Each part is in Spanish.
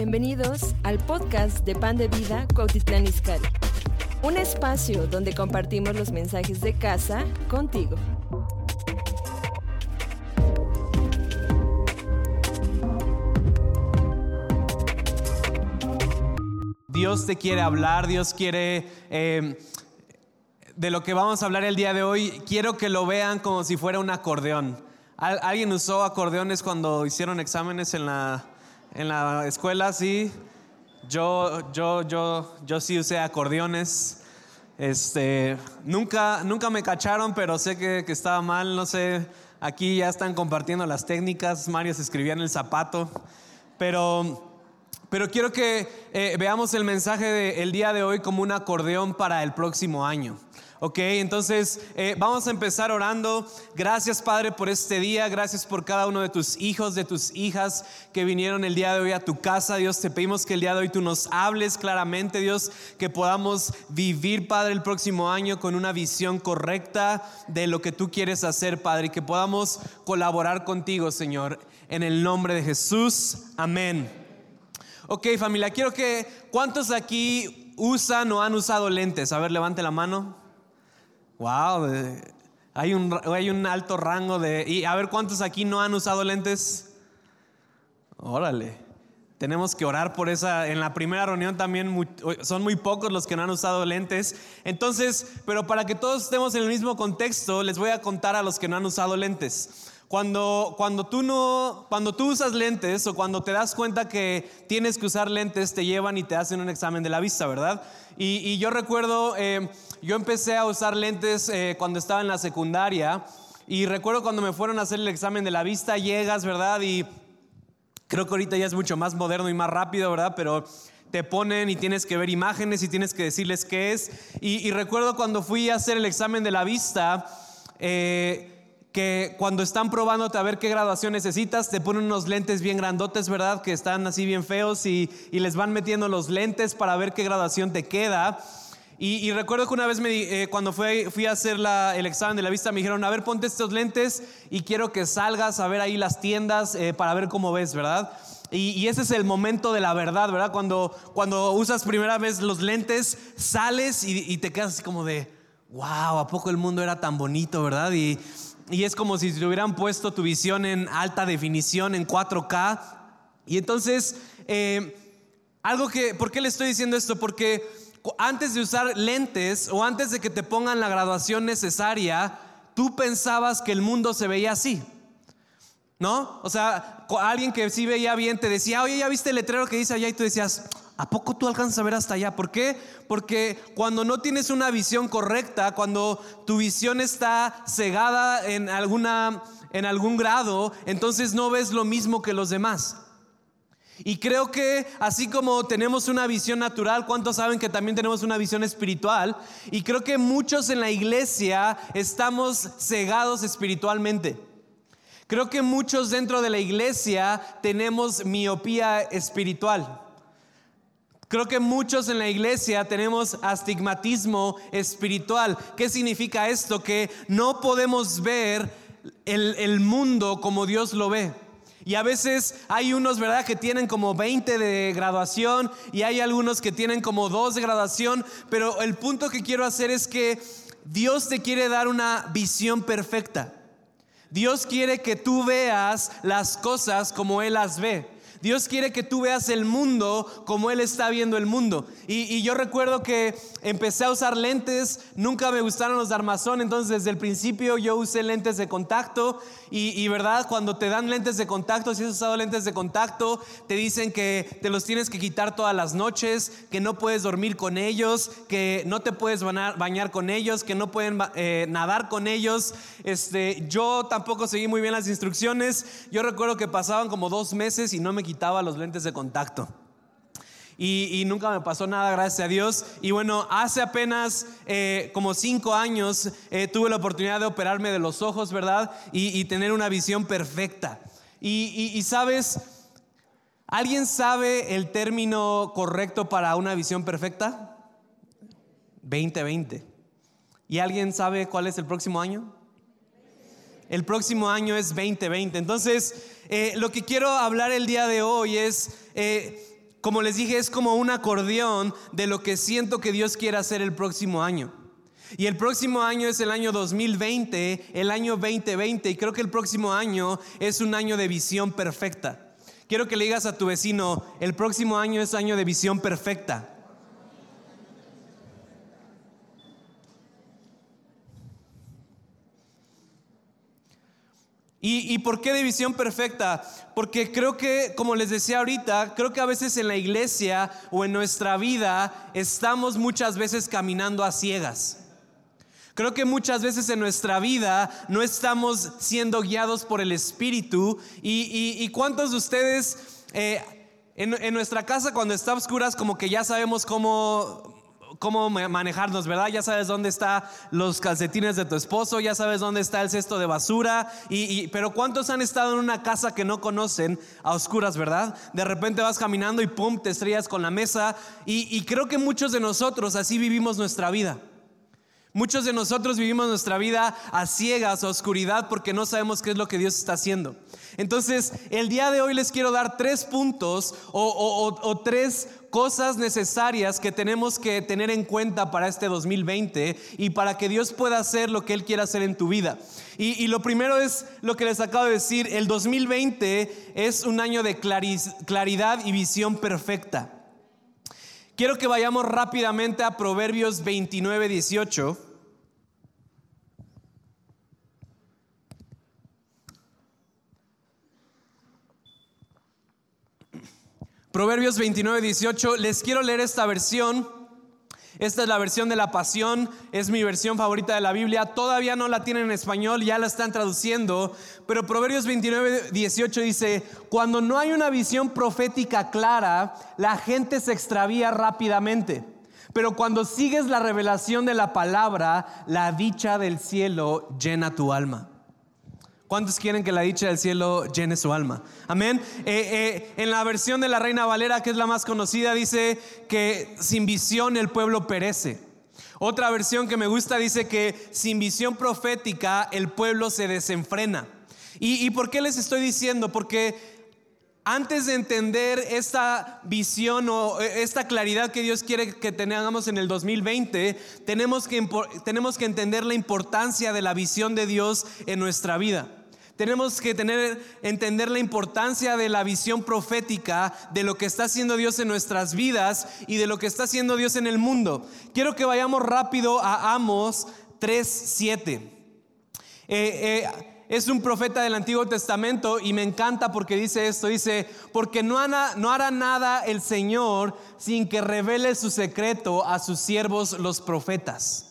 Bienvenidos al podcast de Pan de Vida Cuautitlán Izcalli. Un espacio donde compartimos los mensajes de casa contigo. Dios te quiere hablar, Dios quiere... eh, de lo que vamos a hablar el día de hoy, quiero que lo vean como si fuera un acordeón. ¿Al- ¿Alguien usó acordeones cuando hicieron exámenes en la, en la escuela? Sí. Yo, yo, yo, yo sí usé acordeones. Este, nunca, nunca me cacharon, pero sé que, que estaba mal. No sé, aquí ya están compartiendo las técnicas. Mario se escribía en el zapato. Pero pero quiero que eh, veamos el mensaje del día de hoy como un acordeón para el próximo año. Ok, entonces eh, vamos a empezar orando. Gracias Padre por este día, gracias por cada uno de tus hijos, de tus hijas que vinieron el día de hoy a tu casa. Dios, te pedimos que el día de hoy tú nos hables claramente, Dios, que podamos vivir, Padre, el próximo año con una visión correcta de lo que tú quieres hacer, Padre, y que podamos colaborar contigo, Señor, en el nombre de Jesús. Amén. Ok, familia, quiero que, ¿cuántos aquí usan o han usado lentes? A ver, levante la mano. Wow, hay un, hay un alto rango de... Y a ver, ¿cuántos aquí no han usado lentes? Órale. Tenemos que orar por esa. En la primera reunión también mu- son muy pocos los que no han usado lentes. Entonces, pero para que todos estemos en el mismo contexto, les voy a contar a los que no han usado lentes. Cuando, cuando, tú no, cuando tú usas lentes o cuando te das cuenta que tienes que usar lentes, te llevan y te hacen un examen de la vista, ¿verdad? Y, yo recuerdo, eh, yo empecé a usar lentes eh, cuando estaba en la secundaria y recuerdo cuando me fueron a hacer el examen de la vista, llegas, ¿verdad? Y Creo que ahorita ya es mucho más moderno y más rápido, ¿verdad? Pero te ponen y tienes que ver imágenes y tienes que decirles qué es. Y, y recuerdo cuando fui a hacer el examen de la vista, eh, que cuando están probándote a ver qué graduación necesitas, te ponen unos lentes bien grandotes, ¿verdad? Que están así bien feos y, y les van metiendo los lentes para ver qué graduación te queda. Y, y recuerdo que una vez me eh, cuando fui, fui a hacer la- el examen de la vista me dijeron, a ver, ponte estos lentes y quiero que salgas a ver ahí las tiendas eh, para ver cómo ves, ¿verdad? Y, y ese es el momento de la verdad, ¿verdad? Cuando, cuando usas primera vez los lentes, sales y, y te quedas así como de, wow, ¿a poco el mundo era tan bonito, verdad? Y, y es como si te hubieran puesto tu visión en alta definición, en 4K. Y entonces, eh, algo que, ¿por qué le estoy diciendo esto? Porque antes de usar lentes o antes de que te pongan la graduación necesaria, tú pensabas que el mundo se veía así. ¿No? O sea, alguien que sí veía bien te decía, oye, ¿ya viste el letrero que dice allá? Y tú decías, ¿a poco tú alcanzas a ver hasta allá? ¿Por qué? Porque cuando no tienes una visión correcta, cuando tu visión está cegada en, alguna, en algún grado, entonces no ves lo mismo que los demás. Y creo que así como tenemos una visión natural, ¿cuántos saben que también tenemos una visión espiritual? Y creo que muchos en la iglesia estamos cegados espiritualmente. Creo que muchos dentro de la iglesia tenemos miopía espiritual. Creo que muchos en la iglesia tenemos astigmatismo espiritual. ¿Qué significa esto? Que no podemos ver el, mundo como Dios lo ve. Y a veces hay unos, ¿verdad?, que tienen como 20 de graduación y hay algunos que tienen como 2 de graduación, pero el punto que quiero hacer es que Dios te quiere dar una visión perfecta. Dios quiere que tú veas las cosas como Él las ve. Dios quiere que tú veas el mundo como Él está viendo el mundo. Y, yo recuerdo que empecé a usar lentes, nunca me gustaron los de armazón, entonces desde el principio yo usé lentes de contacto. Y, verdad, cuando te dan lentes de contacto, si has usado lentes de contacto, te dicen que te los tienes que quitar todas las noches, que no puedes dormir con ellos, que no te puedes bañar, con ellos, que no pueden eh, nadar con ellos. Este, yo tampoco seguí muy bien las instrucciones. Yo recuerdo que pasaban como dos meses y no me quitaba los lentes de contacto. Y, y nunca me pasó nada, gracias a Dios. Y bueno, hace apenas eh, como cinco años eh, tuve la oportunidad de operarme de los ojos, ¿verdad? Y, y tener una visión perfecta. Y, y- sabes, ¿alguien sabe el término correcto para una visión perfecta? 2020. ¿Y alguien sabe cuál es el próximo año? El próximo año es 2020. Entonces, eh, lo que quiero hablar el día de hoy es, eh, como les dije, es como un acordeón de lo que siento que Dios quiere hacer el próximo año. Y el próximo año es el año 2020, el año 2020, y creo que el próximo año es un año de visión perfecta. Quiero que le digas a tu vecino, el próximo año es año de visión perfecta. ¿Y, por qué división perfecta? Porque creo que, como les decía ahorita, creo que a veces en la iglesia o en nuestra vida estamos muchas veces caminando a ciegas. Creo que muchas veces en nuestra vida no estamos siendo guiados por el Espíritu. ¿Y, cuántos de ustedes eh, en, nuestra casa cuando está a oscuras como que ya sabemos cómo cómo manejarnos, ¿verdad? Ya sabes dónde están los calcetines de tu esposo, ya sabes dónde está el cesto de basura, y, pero ¿cuántos han estado en una casa que no conocen a oscuras, ¿verdad? De repente vas caminando y pum, te estrellas con la mesa, y creo que muchos de nosotros así vivimos nuestra vida. Muchos de nosotros vivimos nuestra vida a ciegas, a oscuridad, porque no sabemos qué es lo que Dios está haciendo. Entonces, el día de hoy les quiero dar tres puntos o, tres cosas necesarias que tenemos que tener en cuenta para este 2020 y para que Dios pueda hacer lo que Él quiera hacer en tu vida. Y, lo primero es lo que les acabo de decir, el 2020 es un año de claridad y visión perfecta. Quiero que vayamos rápidamente a Proverbios 29, 18. Proverbios 29, 18. Les quiero leer esta versión. Esta es la versión de la pasión, es mi versión favorita de la Biblia. Todavía no la tienen en español, ya la están traduciendo. Pero Proverbios 29, 18 dice, cuando no hay una visión profética clara, la gente se extravía rápidamente. Pero cuando sigues la revelación de la palabra, la dicha del cielo llena tu alma. ¿Cuántos quieren que la dicha del cielo llene su alma? Amén. Eh, eh, en la versión de la Reina Valera, que es la más conocida, dice que sin visión el pueblo perece. Otra versión que me gusta dice que sin visión profética el pueblo se desenfrena. ¿Y, por qué les estoy diciendo? Porque antes de entender esta visión o eh, esta claridad que Dios quiere que tengamos en el 2020, tenemos que, tenemos que entender la importancia de la visión de Dios en nuestra vida. Tenemos que tener, entender la importancia de la visión profética de lo que está haciendo Dios en nuestras vidas y de lo que está haciendo Dios en el mundo. Quiero que vayamos rápido a Amos 3:7. Eh, eh, es un profeta del Antiguo Testamento y me encanta porque dice esto, dice, porque no hará nada el Señor sin que revele su secreto a sus siervos los profetas.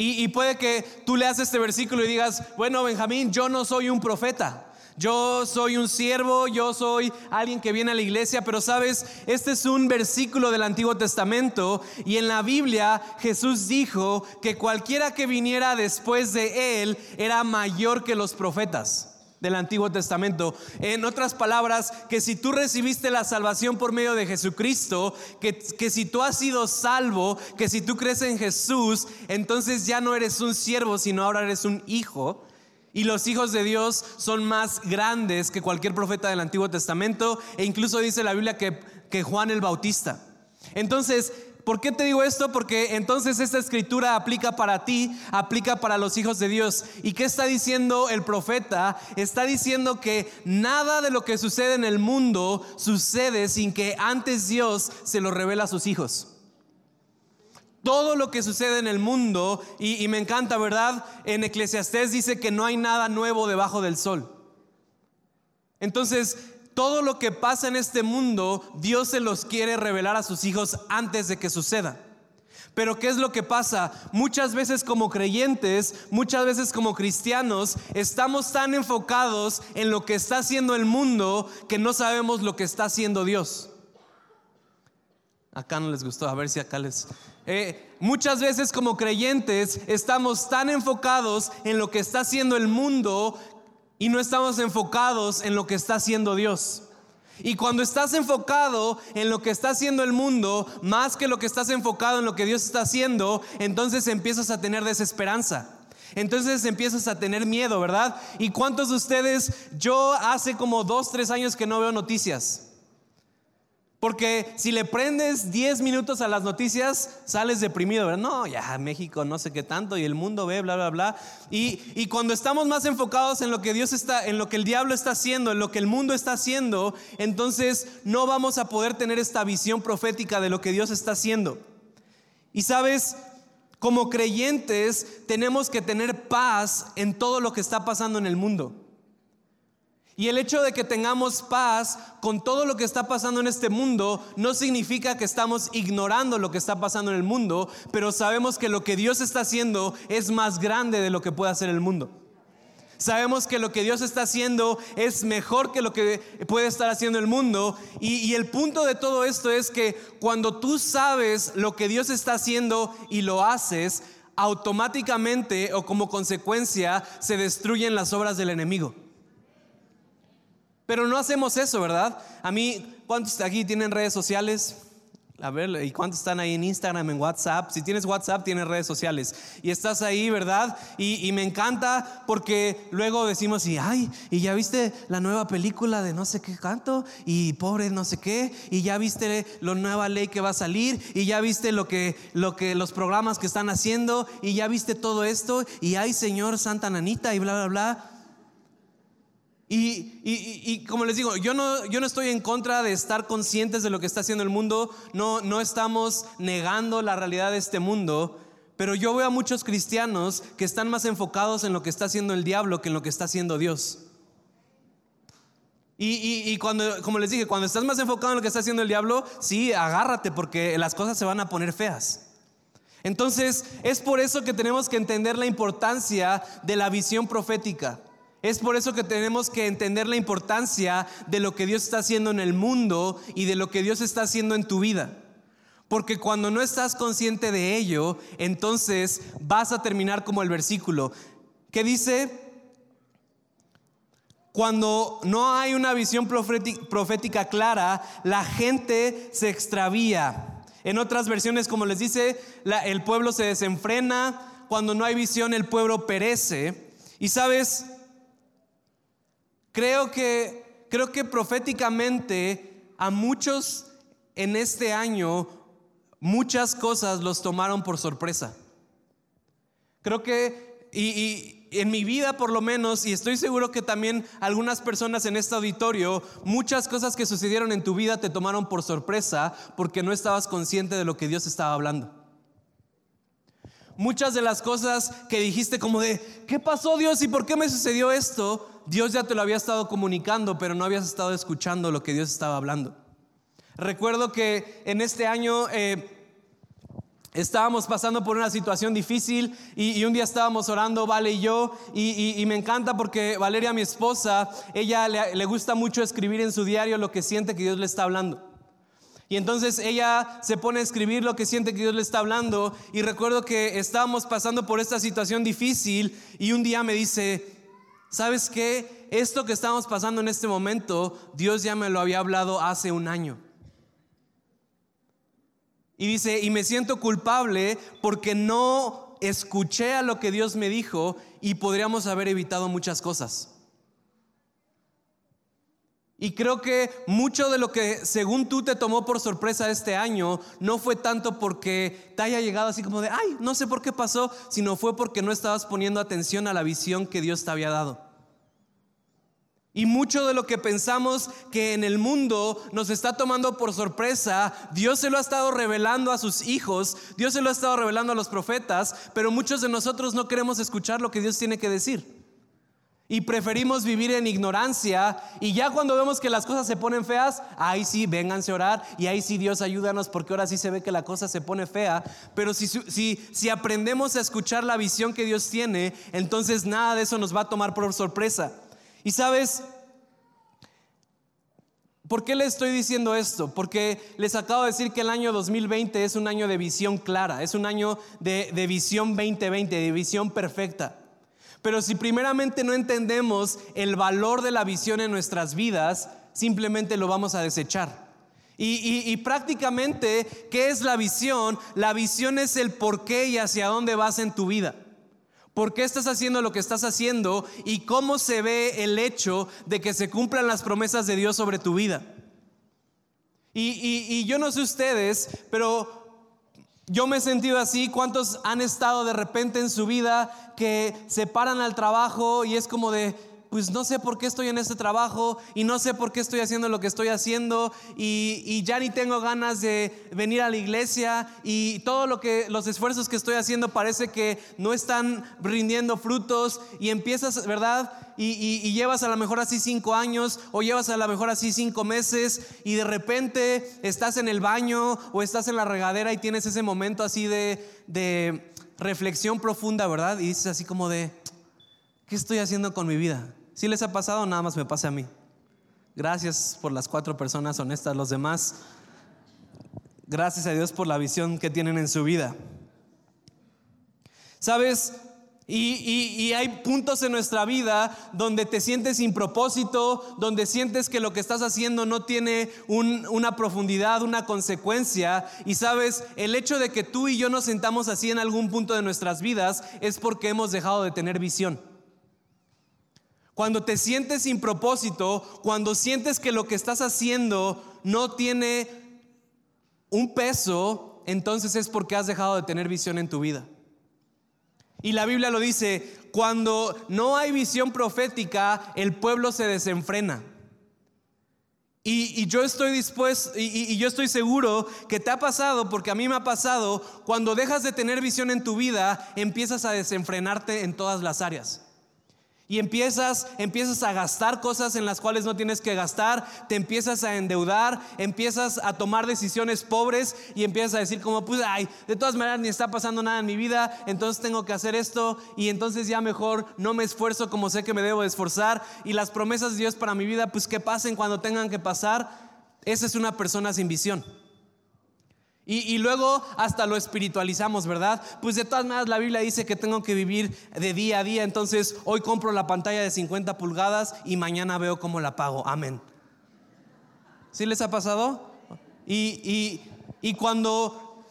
Y, puede que tú leas este versículo y digas, bueno, Benjamín, yo no soy un profeta. Yo soy un siervo, yo soy alguien que viene a la iglesia, pero sabes, este es un versículo del Antiguo Testamento y en la Biblia Jesús dijo que cualquiera que viniera después de él era mayor que los profetas del Antiguo Testamento. En otras palabras, que si tú recibiste la salvación por medio de Jesucristo, que, que, si tú has sido salvo, que si tú crees en Jesús, entonces ya no eres un siervo, sino ahora eres un hijo. Y los hijos de Dios son más grandes que cualquier profeta del Antiguo Testamento. E incluso dice la Biblia que, que Juan el Bautista. Entonces, ¿Por qué te digo esto? Porque entonces esta escritura aplica para ti, aplica para los hijos de Dios. ¿Y qué está diciendo el profeta? Está diciendo que nada de lo que sucede en el mundo sucede sin que antes Dios se lo revela a sus hijos. Todo lo que sucede en el mundo, y, me encanta, ¿verdad? En Eclesiastés dice que no hay nada nuevo debajo del sol. Entonces, todo lo que pasa en este mundo, Dios se los quiere revelar a sus hijos antes de que suceda. Pero ¿qué es lo que pasa? Muchas veces como creyentes, muchas veces como cristianos, estamos tan enfocados en lo que está haciendo el mundo que no sabemos lo que está haciendo Dios. Acá no les gustó, a ver si acá les... Eh, muchas veces como creyentes estamos tan enfocados en lo que está haciendo el mundo y no estamos enfocados en lo que está haciendo Dios. Y cuando estás enfocado en lo que está haciendo el mundo, más que lo que estás enfocado en lo que Dios está haciendo, entonces empiezas a tener desesperanza. Entonces empiezas a tener miedo, ¿verdad? ¿Y cuántos de ustedes, yo hace como dos, tres años que no veo noticias? Porque si le prendes 10 minutos a las noticias, sales deprimido. No, ya México no sé qué tanto y el mundo ve, bla, bla, bla. Y, y, cuando estamos más enfocados en lo que Dios está, en lo que el diablo está haciendo, en lo que el mundo está haciendo, entonces no vamos a poder tener esta visión profética de lo que Dios está haciendo. Y sabes, como creyentes tenemos que tener paz en todo lo que está pasando en el mundo. Y el hecho de que tengamos paz con todo lo que está pasando en este mundo no significa que estamos ignorando lo que está pasando en el mundo, pero sabemos que lo que Dios está haciendo es más grande de lo que puede hacer el mundo. Sabemos que lo que Dios está haciendo es mejor que lo que puede estar haciendo el mundo. Y, y, el punto de todo esto es que cuando tú sabes lo que Dios está haciendo y lo haces, automáticamente o como consecuencia se destruyen las obras del enemigo. Pero no hacemos eso, ¿verdad? A mí, ¿cuántos aquí tienen redes sociales? A ver, ¿y cuántos están ahí en Instagram, en WhatsApp? Si tienes WhatsApp, tienes redes sociales. Y estás ahí, ¿verdad? Y, me encanta porque luego decimos, y ay, y ya viste la nueva película de no sé qué canto, y pobre no sé qué, y ya viste la nueva ley que va a salir, y ya viste lo que, lo que los programas que están haciendo, y ya viste todo esto, y ay, Señor Santa Nanita, y bla, bla, bla. Y, como les digo, yo no, yo no estoy en contra de estar conscientes de lo que está haciendo el mundo, no, no estamos negando la realidad de este mundo, pero yo veo a muchos cristianos que están más enfocados en lo que está haciendo el diablo que en lo que está haciendo Dios. Y, cuando, como les dije, cuando estás más enfocado en lo que está haciendo el diablo, sí, agárrate porque las cosas se van a poner feas. Entonces, es por eso que tenemos que entender la importancia de la visión profética. Es por eso que tenemos que entender la importancia de lo que Dios está haciendo en el mundo y de lo que Dios está haciendo en tu vida. Porque cuando no estás consciente de ello, entonces vas a terminar como el versículo que dice, cuando no hay una visión profética clara, la gente se extravía. En otras versiones, como les dice, el pueblo se desenfrena. Cuando no hay visión, el pueblo perece. Y sabes, Creo que, creo que proféticamente a muchos en este año muchas cosas los tomaron por sorpresa. Creo que, y, en mi vida por lo menos, y estoy seguro que también algunas personas en este auditorio, muchas cosas que sucedieron en tu vida te tomaron por sorpresa porque no estabas consciente de lo que Dios estaba hablando. Muchas de las cosas que dijiste como de, ¿qué pasó Dios y por qué me sucedió esto? Dios ya te lo había estado comunicando, pero no habías estado escuchando lo que Dios estaba hablando. Recuerdo que en este año eh, estábamos pasando por una situación difícil y, un día estábamos orando, Vale y yo, y, me encanta porque Valeria, mi esposa, ella le, le gusta mucho escribir en su diario lo que siente que Dios le está hablando. Y entonces ella se pone a escribir lo que siente que Dios le está hablando. Y recuerdo que estábamos pasando por esta situación difícil y un día me dice, ¿Sabes qué? Esto que estamos pasando en este momento, Dios ya me lo había hablado hace un año. Y dice, y me siento culpable porque no escuché a lo que Dios me dijo y podríamos haber evitado muchas cosas. Y creo que mucho de lo que según tú te tomó por sorpresa este año no fue tanto porque te haya llegado así como de, ay, no sé por qué pasó, sino fue porque no estabas poniendo atención a la visión que Dios te había dado. Y mucho de lo que pensamos que en el mundo nos está tomando por sorpresa, Dios se lo ha estado revelando a sus hijos, Dios se lo ha estado revelando a los profetas, pero muchos de nosotros no queremos escuchar lo que Dios tiene que decir. Y preferimos vivir en ignorancia. Y ya cuando vemos que las cosas se ponen feas, ahí sí, vénganse a orar. Y ahí sí, Dios ayúdanos porque ahora sí se ve que la cosa se pone fea. Pero si, si, si aprendemos a escuchar la visión que Dios tiene, entonces nada de eso nos va a tomar por sorpresa. Y sabes, ¿por qué les estoy diciendo esto? Porque les acabo de decir que el año 2020 es un año de visión clara, es un año de, de visión 2020, de visión perfecta. Pero si primeramente no entendemos el valor de la visión en nuestras vidas, simplemente lo vamos a desechar. Y, prácticamente, ¿qué es la visión? La visión es el por qué y hacia dónde vas en tu vida. ¿Por qué estás haciendo lo que estás haciendo? Y cómo se ve el hecho de que se cumplan las promesas de Dios sobre tu vida. Y, yo no sé ustedes, pero yo me he sentido así. ¿Cuántos han estado de repente en su vida que se paran al trabajo y es como de, pues no sé por qué estoy en este trabajo y no sé por qué estoy haciendo lo que estoy haciendo y, ya ni tengo ganas de venir a la iglesia y todo lo que los esfuerzos que estoy haciendo parece que no están rindiendo frutos y empiezas, ¿verdad? Y, llevas a lo mejor así cinco años o llevas a lo mejor así cinco meses y de repente estás en el baño o estás en la regadera y tienes ese momento así de, de reflexión profunda, ¿verdad? Y dices así como de, ¿qué estoy haciendo con mi vida? Si les ha pasado, nada más me pasa a mí. Gracias por las cuatro personas honestas, los demás. Gracias a Dios por la visión que tienen en su vida. ¿Sabes? Y, hay puntos en nuestra vida donde te sientes sin propósito, donde sientes que lo que estás haciendo no tiene una profundidad, una consecuencia. Y sabes, el hecho de que tú y yo nos sentamos así en algún punto de nuestras vidas es porque hemos dejado de tener visión. Cuando te sientes sin propósito, cuando sientes que lo que estás haciendo no tiene un peso, entonces es porque has dejado de tener visión en tu vida. Y la Biblia lo dice, cuando no hay visión profética, el pueblo se desenfrena. Y, yo estoy dispuesto, y, yo estoy seguro que te ha pasado, porque a mí me ha pasado, cuando dejas de tener visión en tu vida, empiezas a desenfrenarte en todas las áreas. Y empiezas, empiezas a gastar cosas en las cuales no tienes que gastar, te empiezas a endeudar, empiezas a tomar decisiones pobres y empiezas a decir como, pues, ay, de todas maneras ni está pasando nada en mi vida, entonces tengo que hacer esto y entonces ya mejor no me esfuerzo como sé que me debo esforzar y las promesas de Dios para mi vida, pues que pasen cuando tengan que pasar. Esa es una persona sin visión. Y, luego hasta lo espiritualizamos, ¿verdad? Pues de todas maneras la Biblia dice que tengo que vivir de día a día, entonces hoy compro la pantalla de 50 pulgadas y mañana veo cómo la pago. Amén. ¿Sí les ha pasado? Y, cuando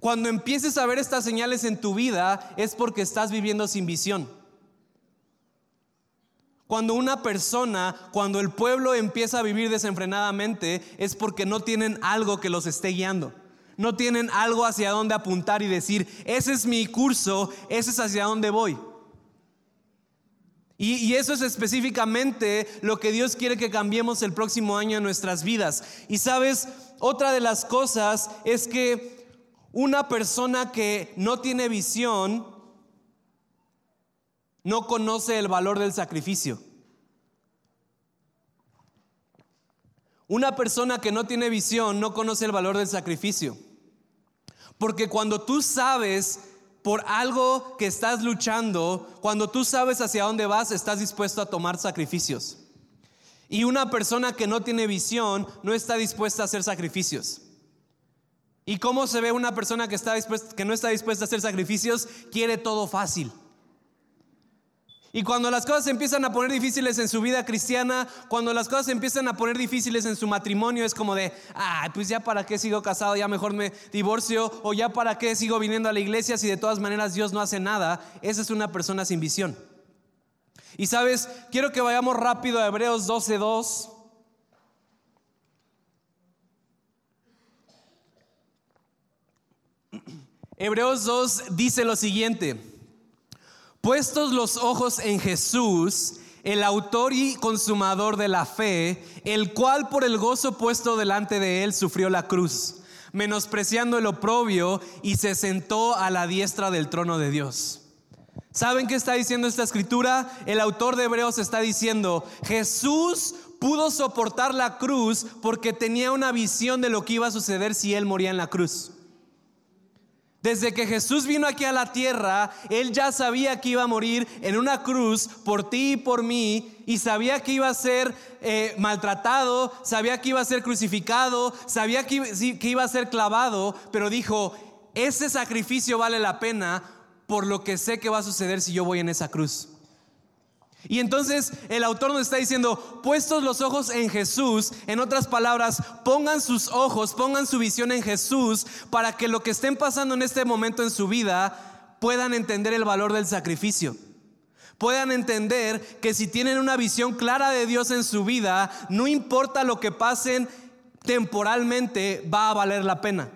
empieces a ver estas señales en tu vida es porque estás viviendo sin visión. Cuando una persona, cuando el pueblo empieza a vivir desenfrenadamente, es porque no tienen algo que los esté guiando. No tienen algo hacia dónde apuntar y decir, ese es mi curso, ese es hacia dónde voy. Y, eso es específicamente lo que Dios quiere que cambiemos el próximo año en nuestras vidas. Y sabes, otra de las cosas es que una persona que no tiene visión no conoce el valor del sacrificio. Una persona que no tiene visión no conoce el valor del sacrificio. Porque cuando tú sabes por algo que estás luchando, cuando tú sabes hacia dónde vas, estás dispuesto a tomar sacrificios. Y una persona que no tiene visión no está dispuesta a hacer sacrificios. ¿Y cómo se ve una persona que, está que no está dispuesta a hacer sacrificios? Quiere todo fácil. Y cuando las cosas empiezan a poner difíciles en su vida cristiana, cuando las cosas empiezan a poner difíciles en su matrimonio, es como de, ah, pues ya para qué sigo casado, ya mejor me divorcio, o ya para qué sigo viniendo a la iglesia si de todas maneras Dios no hace nada. Esa es una persona sin visión. Y sabes, quiero que vayamos rápido a Hebreos 12.2. Hebreos 2 dice lo siguiente. Puestos los ojos en Jesús, el autor y consumador de la fe, el cual por el gozo puesto delante de él sufrió la cruz, menospreciando el oprobio y se sentó a la diestra del trono de Dios. ¿Saben qué está diciendo esta escritura? El autor de Hebreos está diciendo, Jesús pudo soportar la cruz porque tenía una visión de lo que iba a suceder si él moría en la cruz. Desde que Jesús vino aquí a la tierra, Él ya sabía que iba a morir en una cruz por ti y por mí, y sabía que iba a ser eh, maltratado, sabía que iba a ser crucificado, sabía que, que iba a ser clavado, pero dijo, ese sacrificio vale la pena por lo que sé que va a suceder si yo voy en esa cruz. Y entonces el autor nos está diciendo, puestos los ojos en Jesús, en otras palabras, pongan sus ojos, pongan su visión en Jesús para que lo que estén pasando en este momento en su vida puedan entender el valor del sacrificio. Puedan entender que si tienen una visión clara de Dios en su vida, no importa lo que pasen temporalmente va a valer la pena.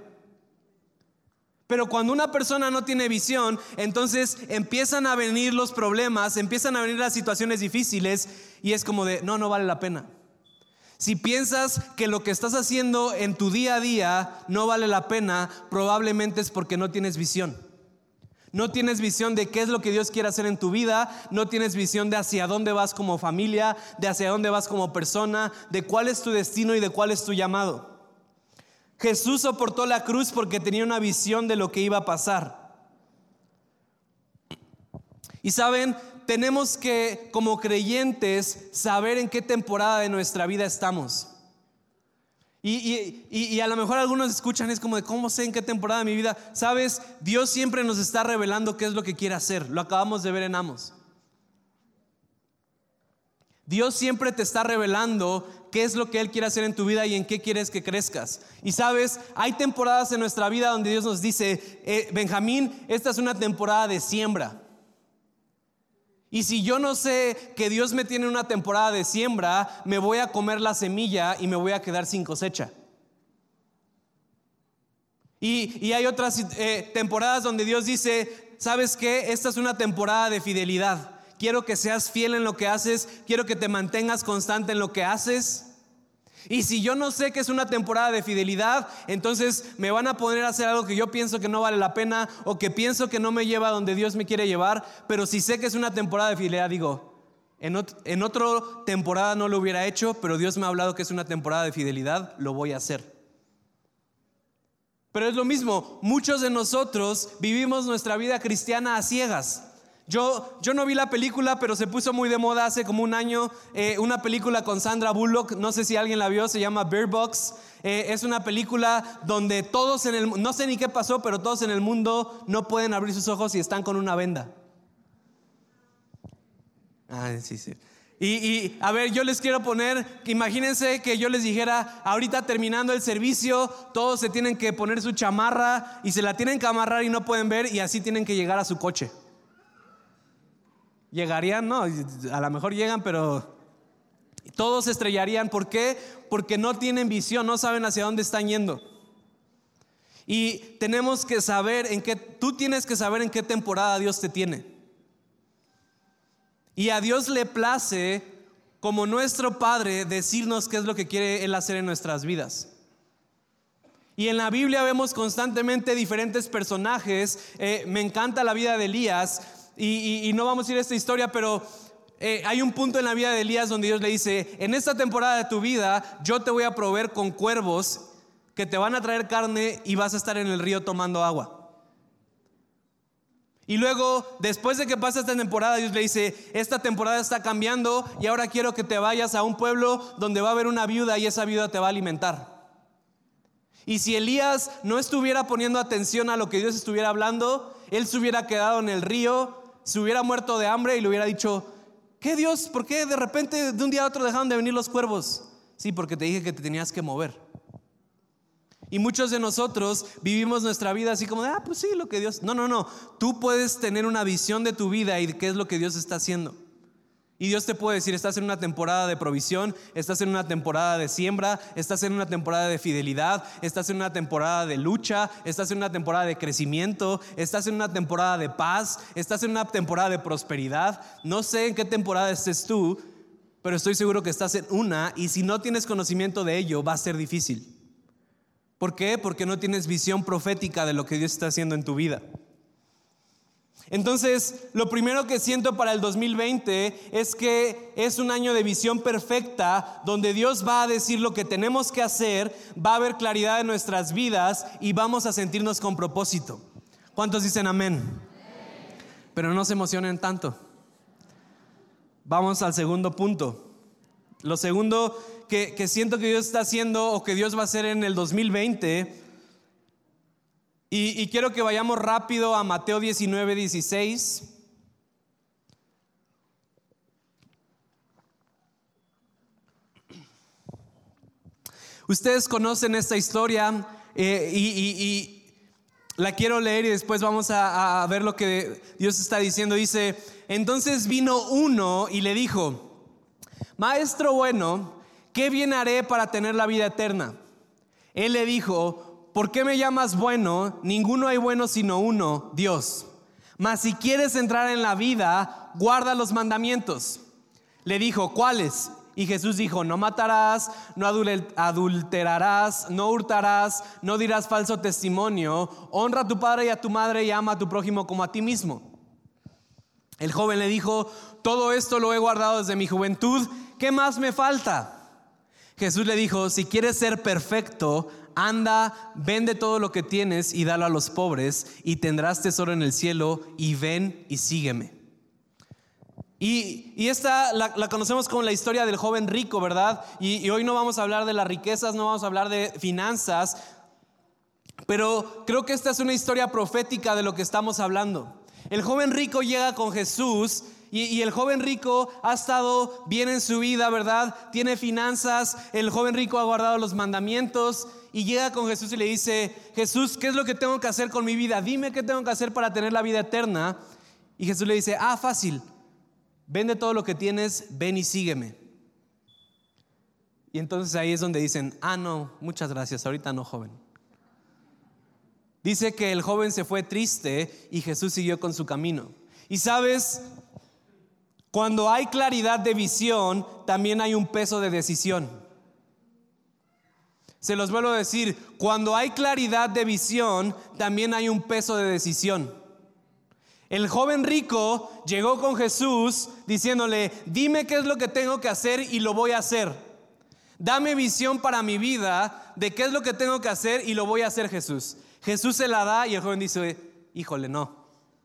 Pero cuando una persona no tiene visión, entonces empiezan a venir los problemas, empiezan a venir las situaciones difíciles y es como de, no, no vale la pena. Si piensas que lo que estás haciendo en tu día a día no vale la pena, probablemente es porque no tienes visión. No tienes visión de qué es lo que Dios quiere hacer en tu vida, no tienes visión de hacia dónde vas como familia, de hacia dónde vas como persona, de cuál es tu destino y de cuál es tu llamado. Jesús soportó la cruz porque tenía una visión de lo que iba a pasar. Y saben, tenemos que como creyentes saber en qué temporada de nuestra vida estamos. Y, a lo mejor algunos escuchan, es como de cómo sé en qué temporada de mi vida. Sabes, Dios siempre nos está revelando qué es lo que quiere hacer. Lo acabamos de ver en Amos. Dios siempre te está revelando qué es lo que Él quiere hacer en tu vida y en qué quieres que crezcas. Y sabes, hay temporadas en nuestra vida donde Dios nos dice, eh, Benjamín, esta es una temporada de siembra. Y si yo no sé que Dios me tiene una temporada de siembra, me voy a comer la semilla y me voy a quedar sin cosecha. Y, hay otras eh, temporadas donde Dios dice, ¿sabes qué? Esta es una temporada de fidelidad. Quiero que seas fiel en lo que haces, quiero que te mantengas constante en lo que haces. Y si yo no sé que es una temporada de fidelidad, entonces me van a poner a hacer algo que yo pienso que no vale la pena o que pienso que no me lleva a donde Dios me quiere llevar. Pero si sé que es una temporada de fidelidad, digo, en, en otra temporada no lo hubiera hecho, pero Dios me ha hablado que es una temporada de fidelidad, lo voy a hacer. Pero es lo mismo, muchos de nosotros vivimos nuestra vida cristiana a ciegas. Yo, no vi la película, pero se puso muy de moda hace como un año eh, una película con Sandra Bullock, no sé si alguien la vio, se llama Bear Box. Eh, es una película donde todos en el, no sé ni qué pasó, pero todos en el mundo no pueden abrir sus ojos y están con una venda. Ah, sí, sí. Y, a ver, yo les quiero poner, imagínense que yo les dijera, ahorita terminando el servicio, todos se tienen que poner su chamarra y se la tienen que amarrar y no pueden ver y así tienen que llegar a su coche. Llegarían, no, a lo mejor llegan, pero todos estrellarían. ¿Por qué? Porque no tienen visión, no saben hacia dónde están yendo. Y tenemos que saber en qué, tú tienes que saber en qué temporada Dios te tiene. Y a Dios le place, como nuestro Padre, decirnos qué es lo que quiere Él hacer en nuestras vidas. Y en la Biblia vemos constantemente diferentes personajes. Eh, me encanta la vida de Elías y, no vamos a ir a esta historia, pero eh, hay un punto en la vida de Elías donde Dios le dice, en esta temporada de tu vida yo te voy a proveer con cuervos que te van a traer carne y vas a estar en el río tomando agua. Y luego, después de que pasa esta temporada, Dios le dice, esta temporada está cambiando y ahora quiero que te vayas a un pueblo donde va a haber una viuda y esa viuda te va a alimentar. Y si Elías no estuviera poniendo atención a lo que Dios estuviera hablando, él se hubiera quedado en el río se hubiera muerto de hambre y le hubiera dicho, ¿qué Dios? ¿Por qué de repente de un día a otro dejaron de venir los cuervos? Sí, porque te dije que te tenías que mover. Y muchos de nosotros vivimos nuestra vida así como de, ah, pues sí, lo que Dios... No, no, no. Tú puedes tener una visión de tu vida y de qué es lo que Dios está haciendo. Y Dios te puede decir, estás en una temporada de provisión, estás en una temporada de siembra, estás en una temporada de fidelidad, estás en una temporada de lucha, estás en una temporada de crecimiento, estás en una temporada de paz, estás en una temporada de prosperidad. No sé en qué temporada estés tú, pero estoy seguro que estás en una y si no tienes conocimiento de ello va a ser difícil. ¿Por qué? Porque no tienes visión profética de lo que Dios está haciendo en tu vida. Entonces, lo primero que siento para el 2020 es que es un año de visión perfecta, donde Dios va a decir lo que tenemos que hacer, va a haber claridad en nuestras vidas y vamos a sentirnos con propósito. ¿Cuántos dicen amén? Pero no se emocionen tanto. Vamos al segundo punto. Lo segundo que, siento que Dios está haciendo o que Dios va a hacer en el 2020 y, quiero que vayamos rápido a Mateo 19, 16. Ustedes conocen esta historia eh, y, la quiero leer y después vamos a, a, ver lo que Dios está diciendo. Dice, entonces vino uno y le dijo, Maestro bueno, ¿qué bien haré para tener la vida eterna? Él le dijo, ¿por qué me llamas bueno? Ninguno hay bueno sino uno, Dios. Mas si quieres entrar en la vida, guarda los mandamientos. Le dijo, ¿cuáles? Y Jesús dijo, no matarás, no adulterarás, no hurtarás, no dirás falso testimonio, honra a tu padre y a tu madre y ama a tu prójimo como a ti mismo. El joven le dijo, todo esto lo he guardado desde mi juventud, ¿qué más me falta? Jesús le dijo, si quieres ser perfecto, anda, vende todo lo que tienes y dalo a los pobres y tendrás tesoro en el cielo y ven y sígueme. Y, esta la, conocemos como la historia del joven rico, ¿verdad? Y, hoy no vamos a hablar de las riquezas, no vamos a hablar de finanzas, pero creo que esta es una historia profética de lo que estamos hablando. El joven rico llega con Jesús y, y, el joven rico ha estado bien en su vida, ¿verdad? Tiene finanzas, el joven rico ha guardado los mandamientos y llega con Jesús y le dice, Jesús, ¿qué es lo que tengo que hacer con mi vida? Dime qué tengo que hacer para tener la vida eterna. Y Jesús le dice, ah, fácil, vende todo lo que tienes, ven y sígueme. Y entonces ahí es donde dicen, ah, no, muchas gracias, ahorita no, joven. Dice que el joven se fue triste y Jesús siguió con su camino. Y sabes, cuando hay claridad de visión, también hay un peso de decisión. Se los vuelvo a decir, cuando hay claridad de visión, también hay un peso de decisión. El joven rico llegó con Jesús diciéndole, dime qué es lo que tengo que hacer y lo voy a hacer. Dame visión para mi vida de qué es lo que tengo que hacer y lo voy a hacer Jesús. Jesús se la da y el joven dice, híjole, no,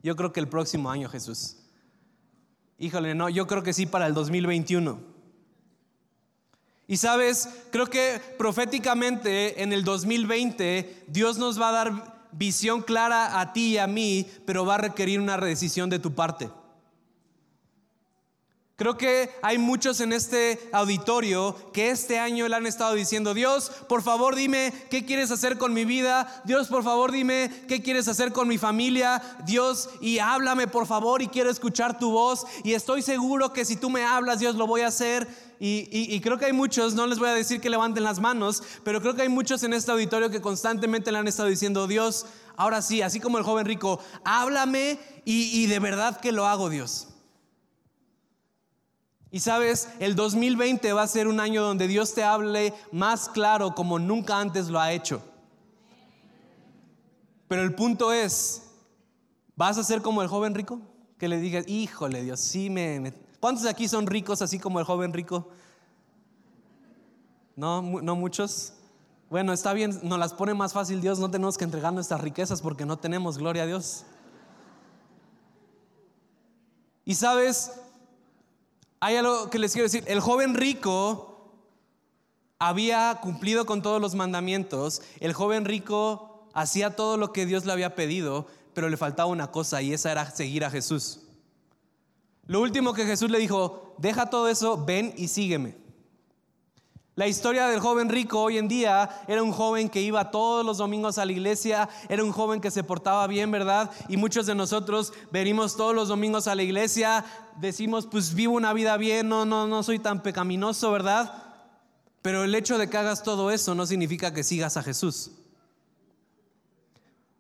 yo creo que el próximo año Jesús. Híjole, no, yo creo que sí para el 2021. Y sabes, creo que proféticamente en el 2020 Dios nos va a dar visión clara a ti y a mí, pero va a requerir una decisión de tu parte. Creo que hay muchos en este auditorio que este año le han estado diciendo, Dios, por favor dime qué quieres hacer con mi vida, Dios, por favor dime qué quieres hacer con mi familia, Dios, y háblame por favor y quiero escuchar tu voz y estoy seguro que si tú me hablas, Dios, lo voy a hacer. Y, creo que hay muchos, no les voy a decir que levanten las manos, pero creo que hay muchos en este auditorio que constantemente le han estado diciendo, Dios, ahora sí, así como el joven rico, háblame y, y de verdad que lo hago, Dios. Y sabes, el 2020 va a ser un año donde Dios te hable más claro como nunca antes lo ha hecho. Pero el punto es, ¿vas a ser como el joven rico? Que le digas, híjole Dios, sí me, ¿Cuántos de aquí son ricos así como el joven rico? No, no muchos. Bueno, está bien, nos las pone más fácil Dios, no tenemos que entregar nuestras riquezas porque no tenemos, gloria a Dios. Y sabes, hay algo que les quiero decir. El joven rico había cumplido con todos los mandamientos. El joven rico hacía todo lo que Dios le había pedido, pero le faltaba una cosa y esa era seguir a Jesús. Lo último que Jesús le dijo, deja todo eso, ven y sígueme. La historia del joven rico hoy en día era un joven que iba todos los domingos a la iglesia, era un joven que se portaba bien, ¿verdad? Y muchos de nosotros venimos todos los domingos a la iglesia, decimos, pues vivo una vida bien, no, no, no soy tan pecaminoso, ¿verdad? Pero el hecho de que hagas todo eso no significa que sigas a Jesús.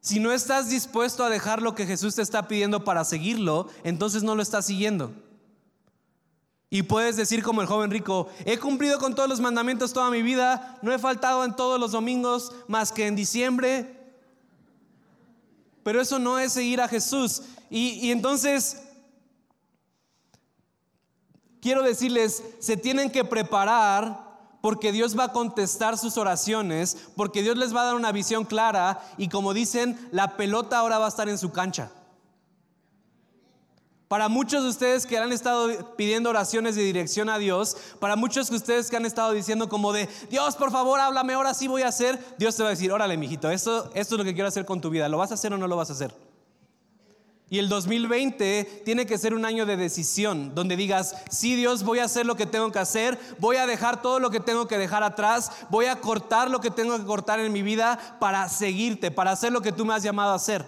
Si no estás dispuesto a dejar lo que Jesús te está pidiendo para seguirlo, entonces no lo estás siguiendo. Y puedes decir como el joven rico, he cumplido con todos los mandamientos toda mi vida, no he faltado en todos los domingos más que en diciembre. Pero eso no es seguir a Jesús. Y, entonces, quiero decirles, se tienen que preparar porque Dios va a contestar sus oraciones, porque Dios les va a dar una visión clara y como dicen, la pelota ahora va a estar en su cancha. Para muchos de ustedes que han estado pidiendo oraciones de dirección a Dios, para muchos de ustedes que han estado diciendo como de, Dios, por favor, háblame, ahora sí voy a hacer, Dios te va a decir, órale, mijito, esto, esto es lo que quiero hacer con tu vida, ¿lo vas a hacer o no lo vas a hacer? Y el 2020 tiene que ser un año de decisión, donde digas, sí Dios, voy a hacer lo que tengo que hacer, voy a dejar todo lo que tengo que dejar atrás, voy a cortar lo que tengo que cortar en mi vida para seguirte, para hacer lo que tú me has llamado a hacer.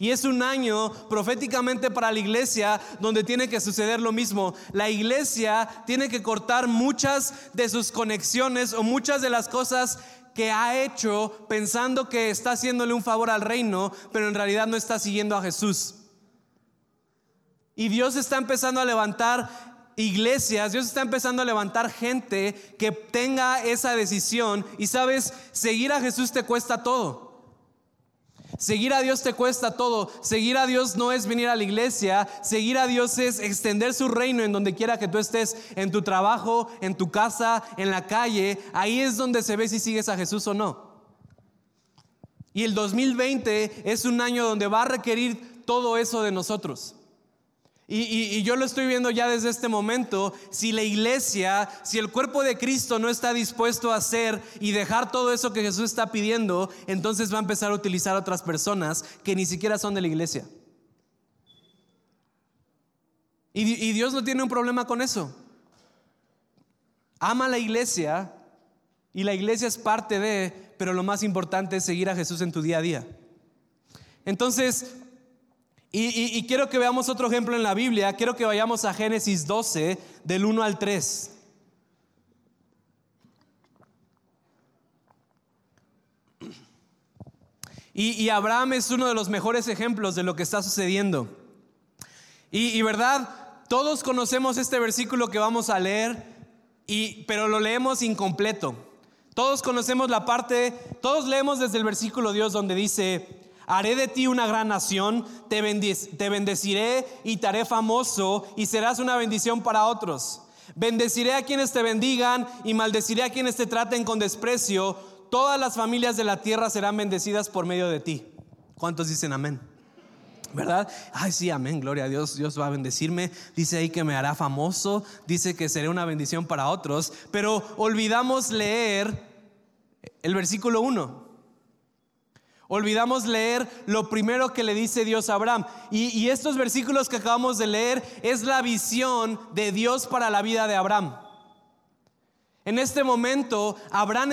Y es un año proféticamente para la iglesia donde tiene que suceder lo mismo. La iglesia tiene que cortar muchas de sus conexiones o muchas de las cosas que ha hecho pensando que está haciéndole un favor al reino, pero en realidad no está siguiendo a Jesús. Y Dios está empezando a levantar iglesias, Dios está empezando a levantar gente que tenga esa decisión. Y sabes, seguir a Jesús te cuesta todo. Seguir a Dios te cuesta todo. Seguir a Dios no es venir a la iglesia. Seguir a Dios es extender su reino en donde quiera que tú estés, en tu trabajo, en tu casa, en la calle. Ahí es donde se ve si sigues a Jesús o no. Y el 2020 es un año donde va a requerir todo eso de nosotros. Y, yo lo estoy viendo ya desde este momento. Si la iglesia, si el cuerpo de Cristo no está dispuesto a hacer y dejar todo eso que Jesús está pidiendo, entonces va a empezar a utilizar otras personas que ni siquiera son de la iglesia. Y, y Dios no tiene un problema con eso. Ama la iglesia y la iglesia es parte de, pero lo más importante es seguir a Jesús en tu día a día. Entonces, y, quiero que veamos otro ejemplo en la Biblia. Quiero que vayamos a Génesis 12, del 1 al 3. Y, Abraham es uno de los mejores ejemplos de lo que está sucediendo. Y, verdad, todos conocemos este versículo que vamos a leer, y, pero lo leemos incompleto. Todos conocemos la parte, todos leemos desde el versículo Dios donde dice, Haré de ti una gran nación, te, bendeciré y te haré famoso y serás una bendición para otros. Bendeciré a quienes te bendigan y maldeciré a quienes te traten con desprecio. Todas las familias de la tierra serán bendecidas por medio de ti. ¿Cuántos dicen amén? ¿Verdad? Ay, sí, amén, gloria a Dios, Dios va a bendecirme. Dice ahí que me hará famoso, dice que seré una bendición para otros, pero olvidamos leer el versículo 1. Olvidamos leer lo primero que le dice Dios a Abraham. Y, estos versículos que acabamos de leer es la visión de Dios para la vida de Abraham. En este momento, Abraham,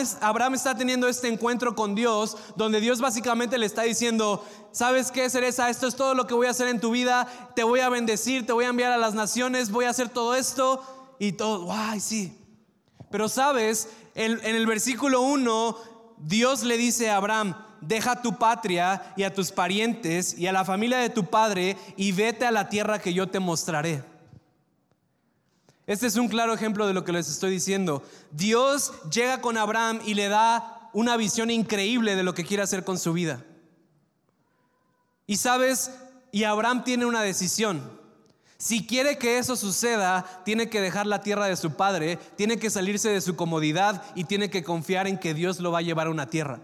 está teniendo este encuentro con Dios, donde Dios básicamente le está diciendo, ¿sabes qué, Cereza? Esto es todo lo que voy a hacer en tu vida, te voy a bendecir, te voy a enviar a las naciones, voy a hacer todo esto y todo, ¡ay, sí! Pero sabes, en el versículo 1, Dios le dice a Abraham, deja tu patria y a tus parientes y a la familia de tu padre y vete a la tierra que yo te mostraré. Este es un claro ejemplo de lo que les estoy diciendo. Dios llega con Abraham y le da una visión increíble de lo que quiere hacer con su vida. Y sabes, y Abraham tiene una decisión. Si quiere que eso suceda, tiene que dejar la tierra de su padre, tiene que salirse de su comodidad y tiene que confiar en que Dios lo va a llevar a una tierra.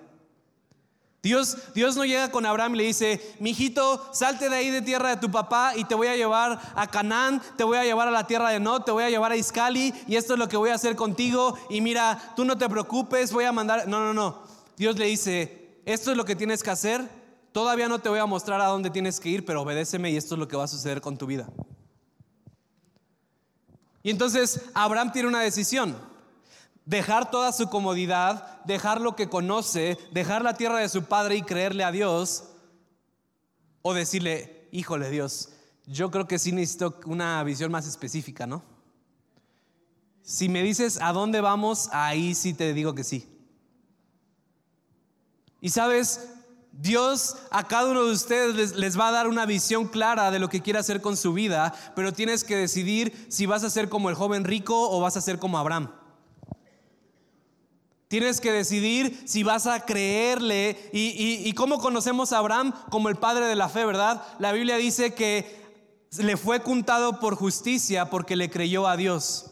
Dios, Dios no llega con Abraham y le dice, mi hijito, salte de ahí de tierra de tu papá y te voy a llevar a Canaán, te voy a llevar a la tierra de No, te voy a llevar a Iscali y esto es lo que voy a hacer contigo y mira, tú no te preocupes, voy a mandar... No, no, no. Dios le dice, esto es lo que tienes que hacer, todavía no te voy a mostrar a dónde tienes que ir, pero obedéceme y esto es lo que va a suceder con tu vida. Y entonces Abraham tiene una decisión dejar toda su comodidad, dejar lo que conoce, dejar la tierra de su padre y creerle a Dios, o decirle, híjole Dios, yo creo que sí necesito una visión más específica, ¿no? Si me dices a dónde vamos, ahí sí te digo que sí. Y sabes, Dios a cada uno de ustedes les, les, va a dar una visión clara de lo que quiere hacer con su vida, pero tienes que decidir si vas a ser como el joven rico o vas a ser como Abraham. Tienes que decidir si vas a creerle. Y, cómo conocemos a Abraham como el padre de la fe, ¿verdad? La Biblia dice que le fue contado por justicia porque le creyó a Dios.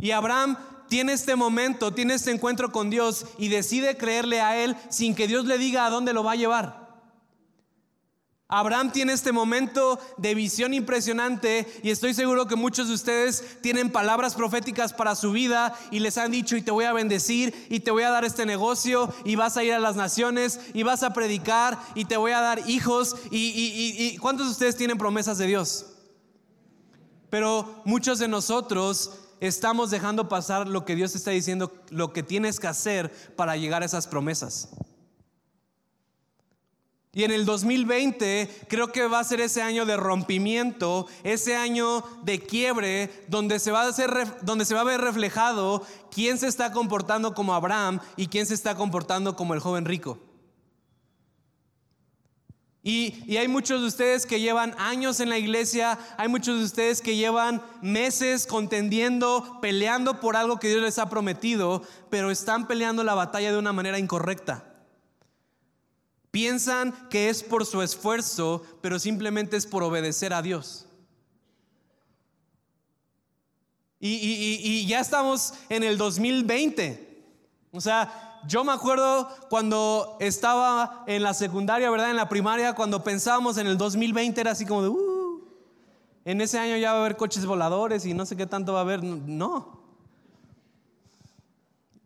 Y Abraham tiene este momento, tiene este encuentro con Dios y decide creerle a Él sin que Dios le diga a dónde lo va a llevar. Abraham tiene este momento de visión impresionante y estoy seguro que muchos de ustedes tienen palabras proféticas para su vida y les han dicho y te voy a bendecir y te voy a dar este negocio y vas a ir a las naciones y vas a predicar y te voy a dar hijos y, ¿cuántos de ustedes tienen promesas de Dios? Pero muchos de nosotros estamos dejando pasar lo que Dios está diciendo, lo que tienes que hacer para llegar a esas promesas. Y en el 2020 creo que va a ser ese año de rompimiento, ese año de quiebre, donde se va a, ver reflejado quién se está comportando como Abraham y quién se está comportando como el joven rico. Y, hay muchos de ustedes que llevan años en la iglesia, hay muchos de ustedes que llevan meses contendiendo, peleando por algo que Dios les ha prometido, pero están peleando la batalla de una manera incorrecta. Piensan que es por su esfuerzo, pero simplemente es por obedecer a Dios. Y, ya estamos en el 2020. O sea, yo me acuerdo cuando estaba en la secundaria, ¿verdad? En la primaria, cuando pensábamos en el 2020 era así como de, uh, en ese año ya va a haber coches voladores y no sé qué tanto va a haber. No.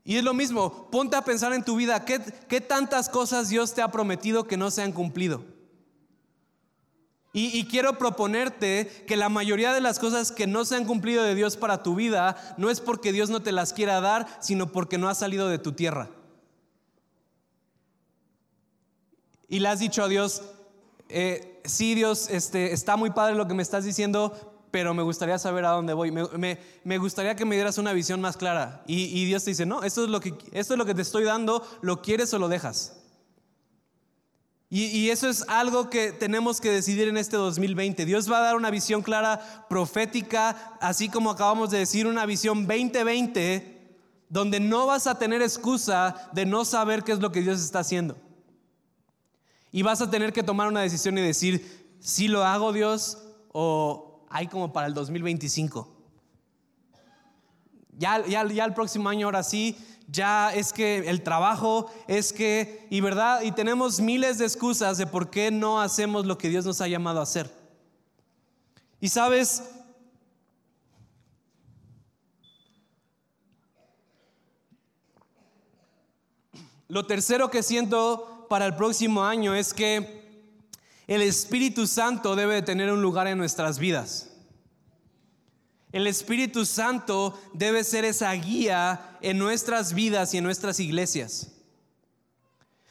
Y es lo mismo, ponte a pensar en tu vida, ¿qué, tantas cosas Dios te ha prometido que no se han cumplido? Y, quiero proponerte que la mayoría de las cosas que no se han cumplido de Dios para tu vida no es porque Dios no te las quiera dar, sino porque no ha salido de tu tierra. Y le has dicho a Dios, eh, sí Dios, este, está muy padre lo que me estás diciendo, pero me gustaría saber a dónde voy. Me, gustaría que me dieras una visión más clara. Y, Dios te dice, no, esto es, lo que, esto es lo que te estoy dando, ¿lo quieres o lo dejas? Y, y, eso es algo que tenemos que decidir en este 2020. Dios va a dar una visión clara, profética, así como acabamos de decir, una visión 2020, donde no vas a tener excusa de no saber qué es lo que Dios está haciendo. Y vas a tener que tomar una decisión y decir, si lo hago Dios o hay como para el 2025. Ya, ya, ya el próximo año ahora sí, ya es que el trabajo es que, y verdad, y tenemos miles de excusas de por qué no hacemos lo que Dios nos ha llamado a hacer. Y sabes, lo tercero que siento para el próximo año es que el Espíritu Santo debe de tener un lugar en nuestras vidas. El Espíritu Santo debe ser esa guía en nuestras vidas y en nuestras iglesias.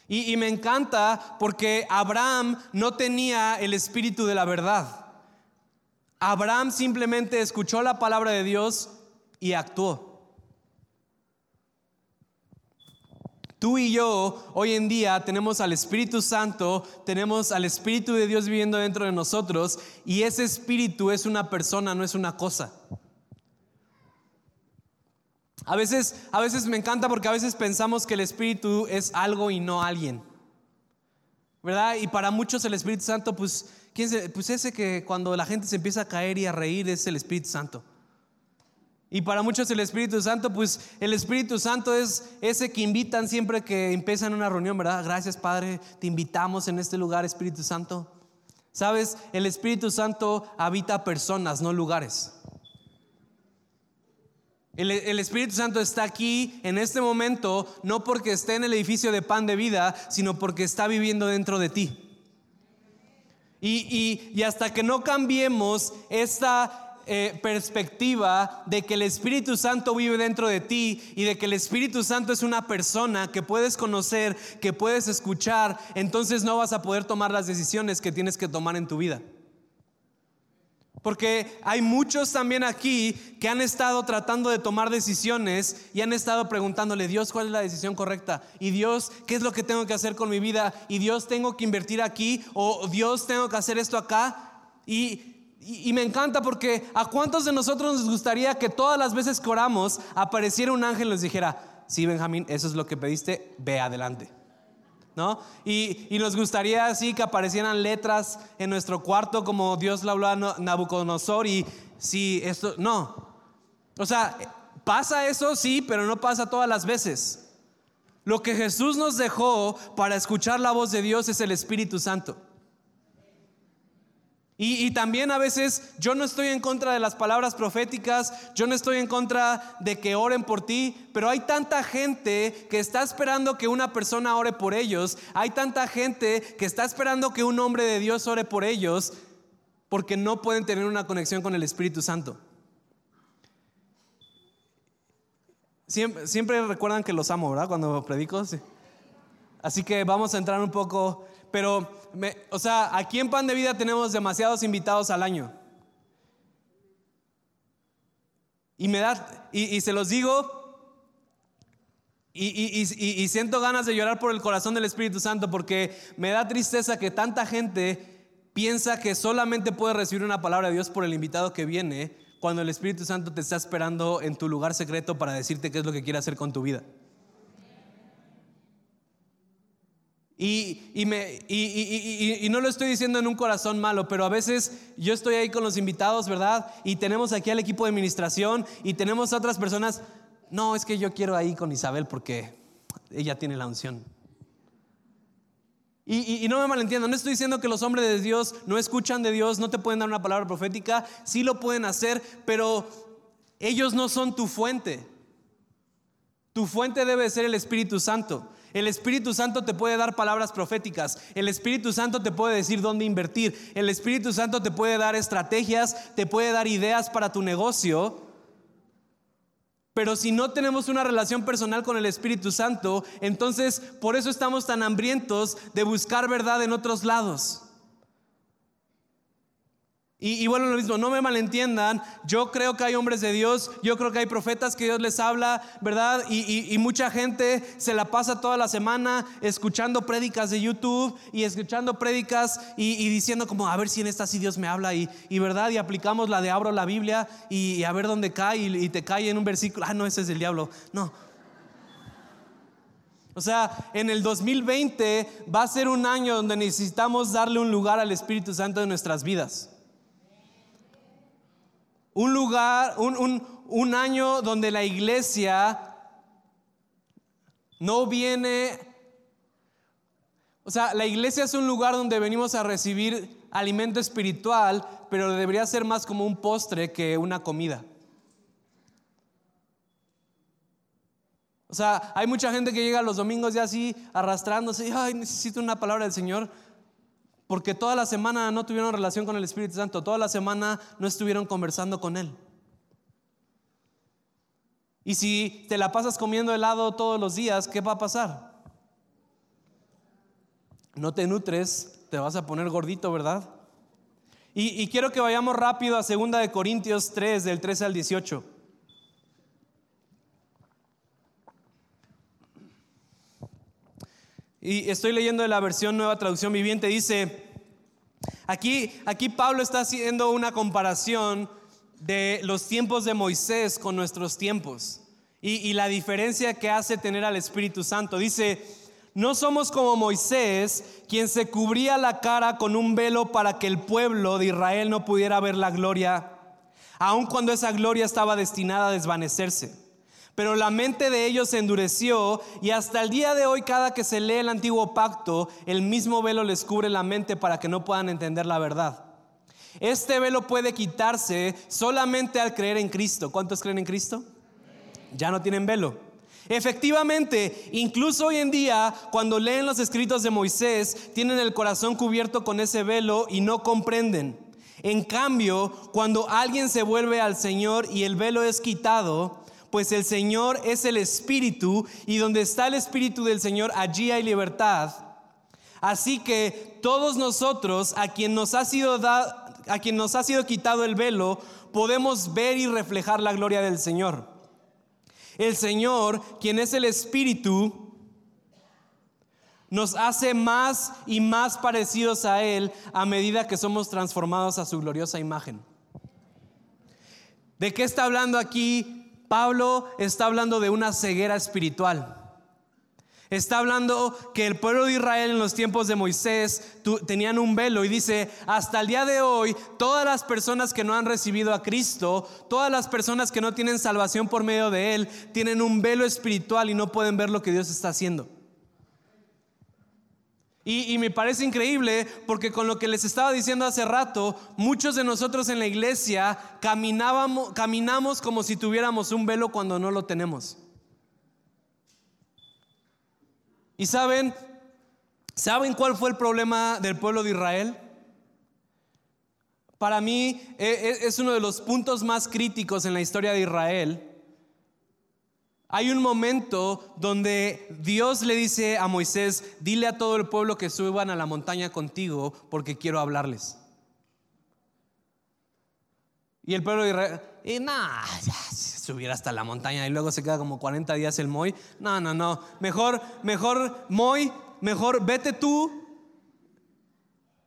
Y, y, me encanta porque Abraham no tenía el Espíritu de la verdad. Abraham simplemente escuchó la palabra de Dios y actuó. Tú y yo hoy en día tenemos al Espíritu Santo, tenemos al Espíritu de Dios viviendo dentro de nosotros y ese Espíritu es una persona, no es una cosa. A veces, a veces me encanta porque a veces pensamos que el Espíritu es algo y no alguien. ¿Verdad? Y para muchos el Espíritu Santo, pues, ¿quién pues ese que cuando la gente se empieza a caer y a reír es el Espíritu Santo. Y para muchos el Espíritu Santo, pues el Espíritu Santo es ese que invitan siempre que empiezan una reunión, ¿verdad? Gracias Padre, te invitamos en este lugar, Espíritu Santo. Sabes, el Espíritu Santo habita personas, no lugares. El, Espíritu Santo está aquí en este momento, no porque esté en el edificio de pan de vida, sino porque está viviendo dentro de ti. Y, y, y hasta que no cambiemos esta eh, perspectiva de que el Espíritu Santo vive dentro de ti y de que el Espíritu Santo es una persona que puedes conocer, que puedes escuchar, entonces no vas a poder tomar las decisiones que tienes que tomar en tu vida. Porque hay muchos también aquí que han estado tratando de tomar decisiones y han estado preguntándole, Dios, ¿cuál es la decisión correcta? Y Dios, ¿qué es lo que tengo que hacer con mi vida? Y Dios, ¿tengo que invertir aquí? ¿O Dios, tengo que hacer esto acá? Y y, me encanta porque a cuántos de nosotros nos gustaría que todas las veces que oramos apareciera un ángel y nos dijera, sí, Benjamín, eso es lo que pediste, ve adelante. ¿No? Y, y, nos gustaría así que aparecieran letras en nuestro cuarto como Dios le habló a Nabucodonosor y si esto, no. O sea, pasa eso, sí, pero no pasa todas las veces. Lo que Jesús nos dejó para escuchar la voz de Dios es el Espíritu Santo. Y, también a veces yo no estoy en contra de las palabras proféticas, yo no estoy en contra de que oren por ti, pero hay tanta gente que está esperando que una persona ore por ellos, hay tanta gente que está esperando que un hombre de Dios ore por ellos, porque no pueden tener una conexión con el Espíritu Santo. Siempre, recuerdan que los amo, ¿verdad? Cuando predico. Así que vamos a entrar un poco pero, o sea, aquí en Pan de Vida tenemos demasiados invitados al año. Y me da, y, se los digo, y, y, siento ganas de llorar por el corazón del Espíritu Santo porque me da tristeza que tanta gente piensa que solamente puede recibir una palabra de Dios por el invitado que viene cuando el Espíritu Santo te está esperando en tu lugar secreto para decirte qué es lo que quiere hacer con tu vida. Y, me, y, no lo estoy diciendo en un corazón malo, pero a veces yo estoy ahí con los invitados, ¿verdad? Y tenemos aquí al equipo de administración y tenemos a otras personas. No, es que yo quiero ahí con Isabel porque ella tiene la unción. Y, no me malentiendo, no estoy diciendo que los hombres de Dios no escuchan de Dios, no te pueden dar una palabra profética, sí lo pueden hacer, pero ellos no son tu fuente. Tu fuente debe ser el Espíritu Santo. El Espíritu Santo te puede dar palabras proféticas. El Espíritu Santo te puede decir dónde invertir. El Espíritu Santo te puede dar estrategias, te puede dar ideas para tu negocio. Pero si no tenemos una relación personal con el Espíritu Santo, entonces por eso estamos tan hambrientos de buscar verdad en otros lados. Y, bueno, lo mismo, no me malentiendan, yo creo que hay hombres de Dios, yo creo que hay profetas que Dios les habla, ¿verdad? Y, mucha gente se la pasa toda la semana escuchando prédicas de YouTube y escuchando prédicas y, diciendo como, a ver si en esta sí Dios me habla y, ¿verdad? Y aplicamos la de abro la Biblia y, a ver dónde cae y, te cae en un versículo, ah, no, ese es el diablo, no. O sea, en el 2020 va a ser un año donde necesitamos darle un lugar al Espíritu Santo en nuestras vidas. Un lugar, un, año donde la iglesia no viene, o sea, la iglesia es un lugar donde venimos a recibir alimento espiritual, pero debería ser más como un postre que una comida. O sea, hay mucha gente que llega los domingos ya así arrastrándose, ay, necesito una palabra del Señor. Porque toda la semana no tuvieron relación con el Espíritu Santo, toda la semana no estuvieron conversando con Él. Y si te la pasas comiendo helado todos los días, ¿qué va a pasar? No te nutres, te vas a poner gordito, ¿verdad? Y, quiero que vayamos rápido a 2 de Corintios 3, del 13 al 18. Y estoy leyendo de la versión Nueva Traducción Viviente, dice, aquí, aquí Pablo está haciendo una comparación de los tiempos de Moisés con nuestros tiempos y, y la diferencia que hace tener al Espíritu Santo. Dice, no somos como Moisés, quien se cubría la cara con un velo para que el pueblo de Israel no pudiera ver la gloria, aun cuando esa gloria estaba destinada a desvanecerse. Pero la mente de ellos se endureció y hasta el día de hoy cada que se lee el antiguo pacto, el mismo velo les cubre la mente para que no puedan entender la verdad. Este velo puede quitarse solamente al creer en Cristo. ¿Cuántos creen en Cristo? Ya no tienen velo. Efectivamente, incluso hoy en día, cuando leen los escritos de Moisés, tienen el corazón cubierto con ese velo y no comprenden. En cambio, cuando alguien se vuelve al Señor y el velo es quitado, pues el Señor es el Espíritu y donde está el Espíritu del Señor, allí hay libertad. Así que todos nosotros, a quien nos ha sido, a quien nos ha sido quitado el velo, podemos ver y reflejar la gloria del Señor. El Señor, quien es el Espíritu, nos hace más y más parecidos a Él a medida que somos transformados a su gloriosa imagen. ¿De qué está hablando aquí Pablo está hablando de una ceguera espiritual. Está hablando que el pueblo de Israel en los tiempos de Moisés tenían un velo y dice, hasta el día de hoy, todas las personas que no han recibido a Cristo, todas las personas que no tienen salvación por medio de Él, tienen un velo espiritual y no pueden ver lo que Dios está haciendo. Y, me parece increíble porque con lo que les estaba diciendo hace rato, muchos de nosotros en la iglesia caminábamos, caminamos como si tuviéramos un velo cuando no lo tenemos. Y saben, ¿saben cuál fue el problema del pueblo de Israel? Para mí e, e, es uno de los puntos más críticos en la historia de Israel Hay un momento donde Dios le dice a Moisés, dile a todo el pueblo que suban a la montaña contigo porque quiero hablarles. Y el pueblo de Israel, y nada, hasta la montaña y luego se queda como 40 días el Moy. No, no, no. Mejor, mejor Moy, mejor vete tú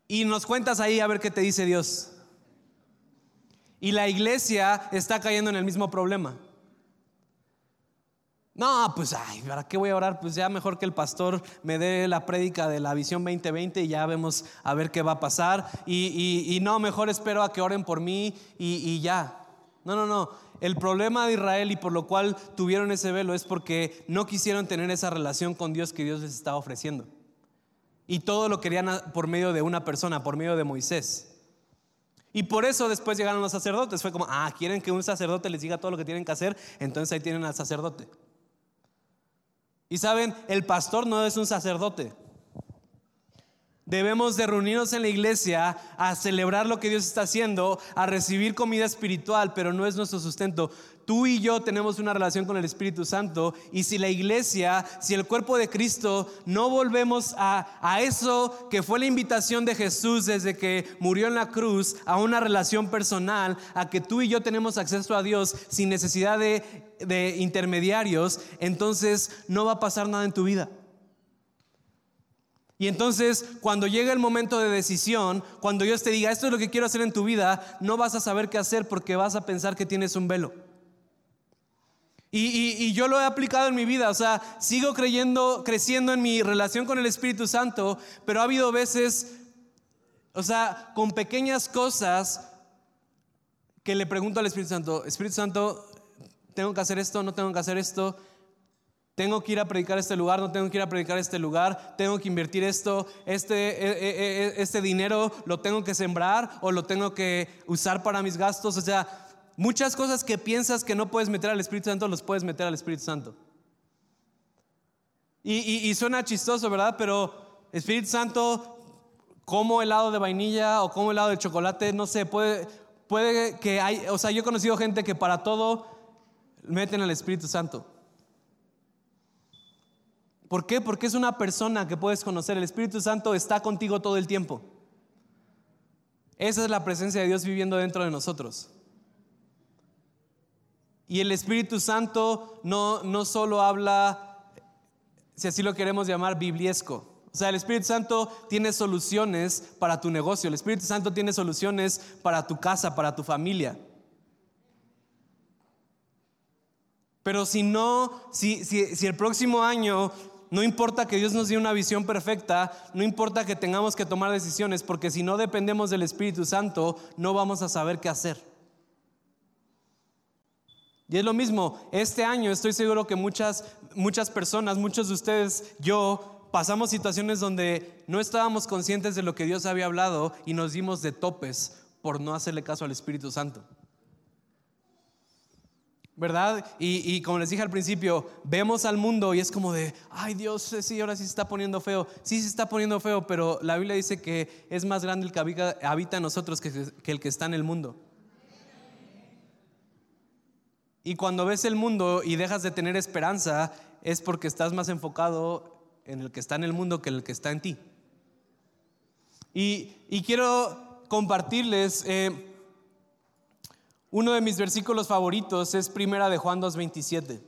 y nos cuentas ahí a ver qué te dice Dios. Y la iglesia está cayendo en el mismo problema. No, pues, ay, ¿para qué voy a orar? Pues ya mejor que el pastor me dé la prédica de la visión 2020 y ya vemos a ver qué va a pasar. Y, no, mejor espero a que oren por mí y, y ya. No, no, no. El problema de Israel y por lo cual tuvieron ese velo es porque no quisieron tener esa relación con Dios que Dios les estaba ofreciendo. Y todo lo querían por medio de una persona, por medio de Moisés. Y por eso después llegaron los sacerdotes. Fue como, ah, quieren que un sacerdote les diga todo lo que tienen que hacer, entonces ahí tienen al sacerdote. Y saben, el pastor no es un sacerdote. Debemos de reunirnos en la iglesia a celebrar lo que Dios está haciendo, a recibir comida espiritual, pero no es nuestro sustento. Tú y yo tenemos una relación con el Espíritu Santo y si la iglesia, si el cuerpo de Cristo no volvemos a, a eso que fue la invitación de Jesús desde que murió en la cruz, a una relación personal, a que tú y yo tenemos acceso a Dios sin necesidad de, de intermediarios, entonces no va a pasar nada en tu vida. Y entonces, cuando llega el momento de decisión, cuando Dios te diga, esto es lo que quiero hacer en tu vida, no vas a saber qué hacer porque vas a pensar que tienes un velo. Y, yo lo he aplicado en mi vida, o sea, sigo creyendo, creciendo en mi relación con el Espíritu Santo, pero ha habido veces, o sea, con pequeñas cosas que le pregunto al Espíritu Santo, Espíritu Santo, tengo que hacer esto, no tengo que hacer esto, tengo que ir a predicar este lugar, no tengo que ir a predicar este lugar, tengo que invertir esto, este, e, e, e, este dinero lo tengo que sembrar o lo tengo que usar para mis gastos, o sea, Muchas cosas que piensas que no puedes meter al Espíritu Santo, los puedes meter al Espíritu Santo. Y, suena chistoso, ¿verdad? Pero Espíritu Santo, como helado de vainilla o como helado de chocolate, no sé, puede, puede que hay, o sea, yo he conocido gente que para todo meten al Espíritu Santo. ¿Por qué? Porque es una persona que puedes conocer. El Espíritu Santo está contigo todo el tiempo. Esa es la presencia de Dios viviendo dentro de nosotros. Y el Espíritu Santo no, no solo habla, si así lo queremos llamar, bibliesco. O sea, el Espíritu Santo tiene soluciones para tu negocio, el Espíritu Santo tiene soluciones para tu casa, para tu familia. Pero si no, si, si, si el próximo año no importa que Dios nos dé una visión perfecta, no importa que tengamos que tomar decisiones, porque si no dependemos del Espíritu Santo, no vamos a saber qué hacer. Y es lo mismo, este año estoy seguro que muchas, muchas personas, muchos de ustedes, yo, pasamos situaciones donde no estábamos conscientes de lo que Dios había hablado y nos dimos de topes por no hacerle caso al Espíritu Santo. ¿Verdad? Y, como les dije al principio, vemos al mundo y es como de, ay Dios, sí, ahora sí se está poniendo feo. Sí, se está poniendo feo, pero la Biblia dice que es más grande el que habita, en nosotros que el que está en el mundo. Y cuando ves el mundo y dejas de tener esperanza, es porque estás más enfocado en el que está en el mundo que en el que está en ti. Y, quiero compartirles, eh, uno de mis versículos favoritos es Primera de Juan 2.27.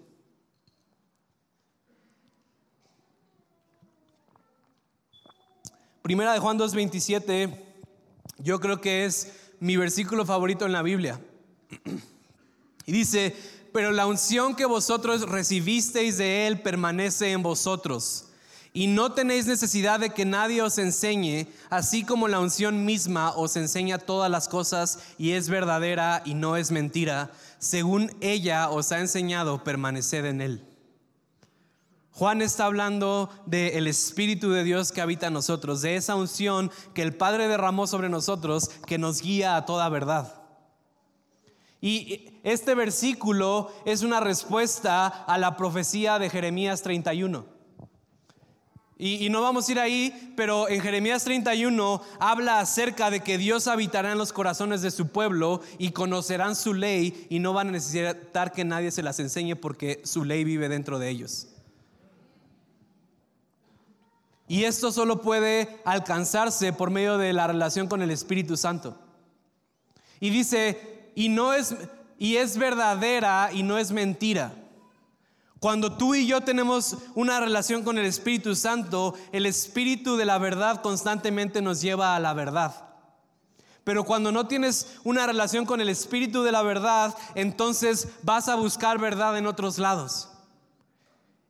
Primera de Juan 2.27, yo creo que es mi versículo favorito en la Biblia. Y dice, pero la unción que vosotros recibisteis de Él permanece en vosotros. Y no tenéis necesidad de que nadie os enseñe, así como la unción misma os enseña todas las cosas y es verdadera y no es mentira. Según ella os ha enseñado, permaneced en Él. Juan está hablando del Espíritu de Dios que habita en nosotros, de esa unción que el Padre derramó sobre nosotros, que nos guía a toda verdad. Y este versículo es una respuesta a la profecía de Jeremías 31. Y, no vamos a ir ahí, pero en Jeremías 31 habla acerca de que Dios habitará en los corazones de su pueblo y conocerán su ley y no van a necesitar que nadie se las enseñe porque su ley vive dentro de ellos. Y esto solo puede alcanzarse por medio de la relación con el Espíritu Santo. Y dice, y no es y es verdadera y no es mentira. Cuando tú y yo tenemos una relación con el Espíritu Santo, el Espíritu de la verdad constantemente nos lleva a la verdad. Pero cuando no tienes una relación con el Espíritu de la verdad, entonces vas a buscar verdad en otros lados.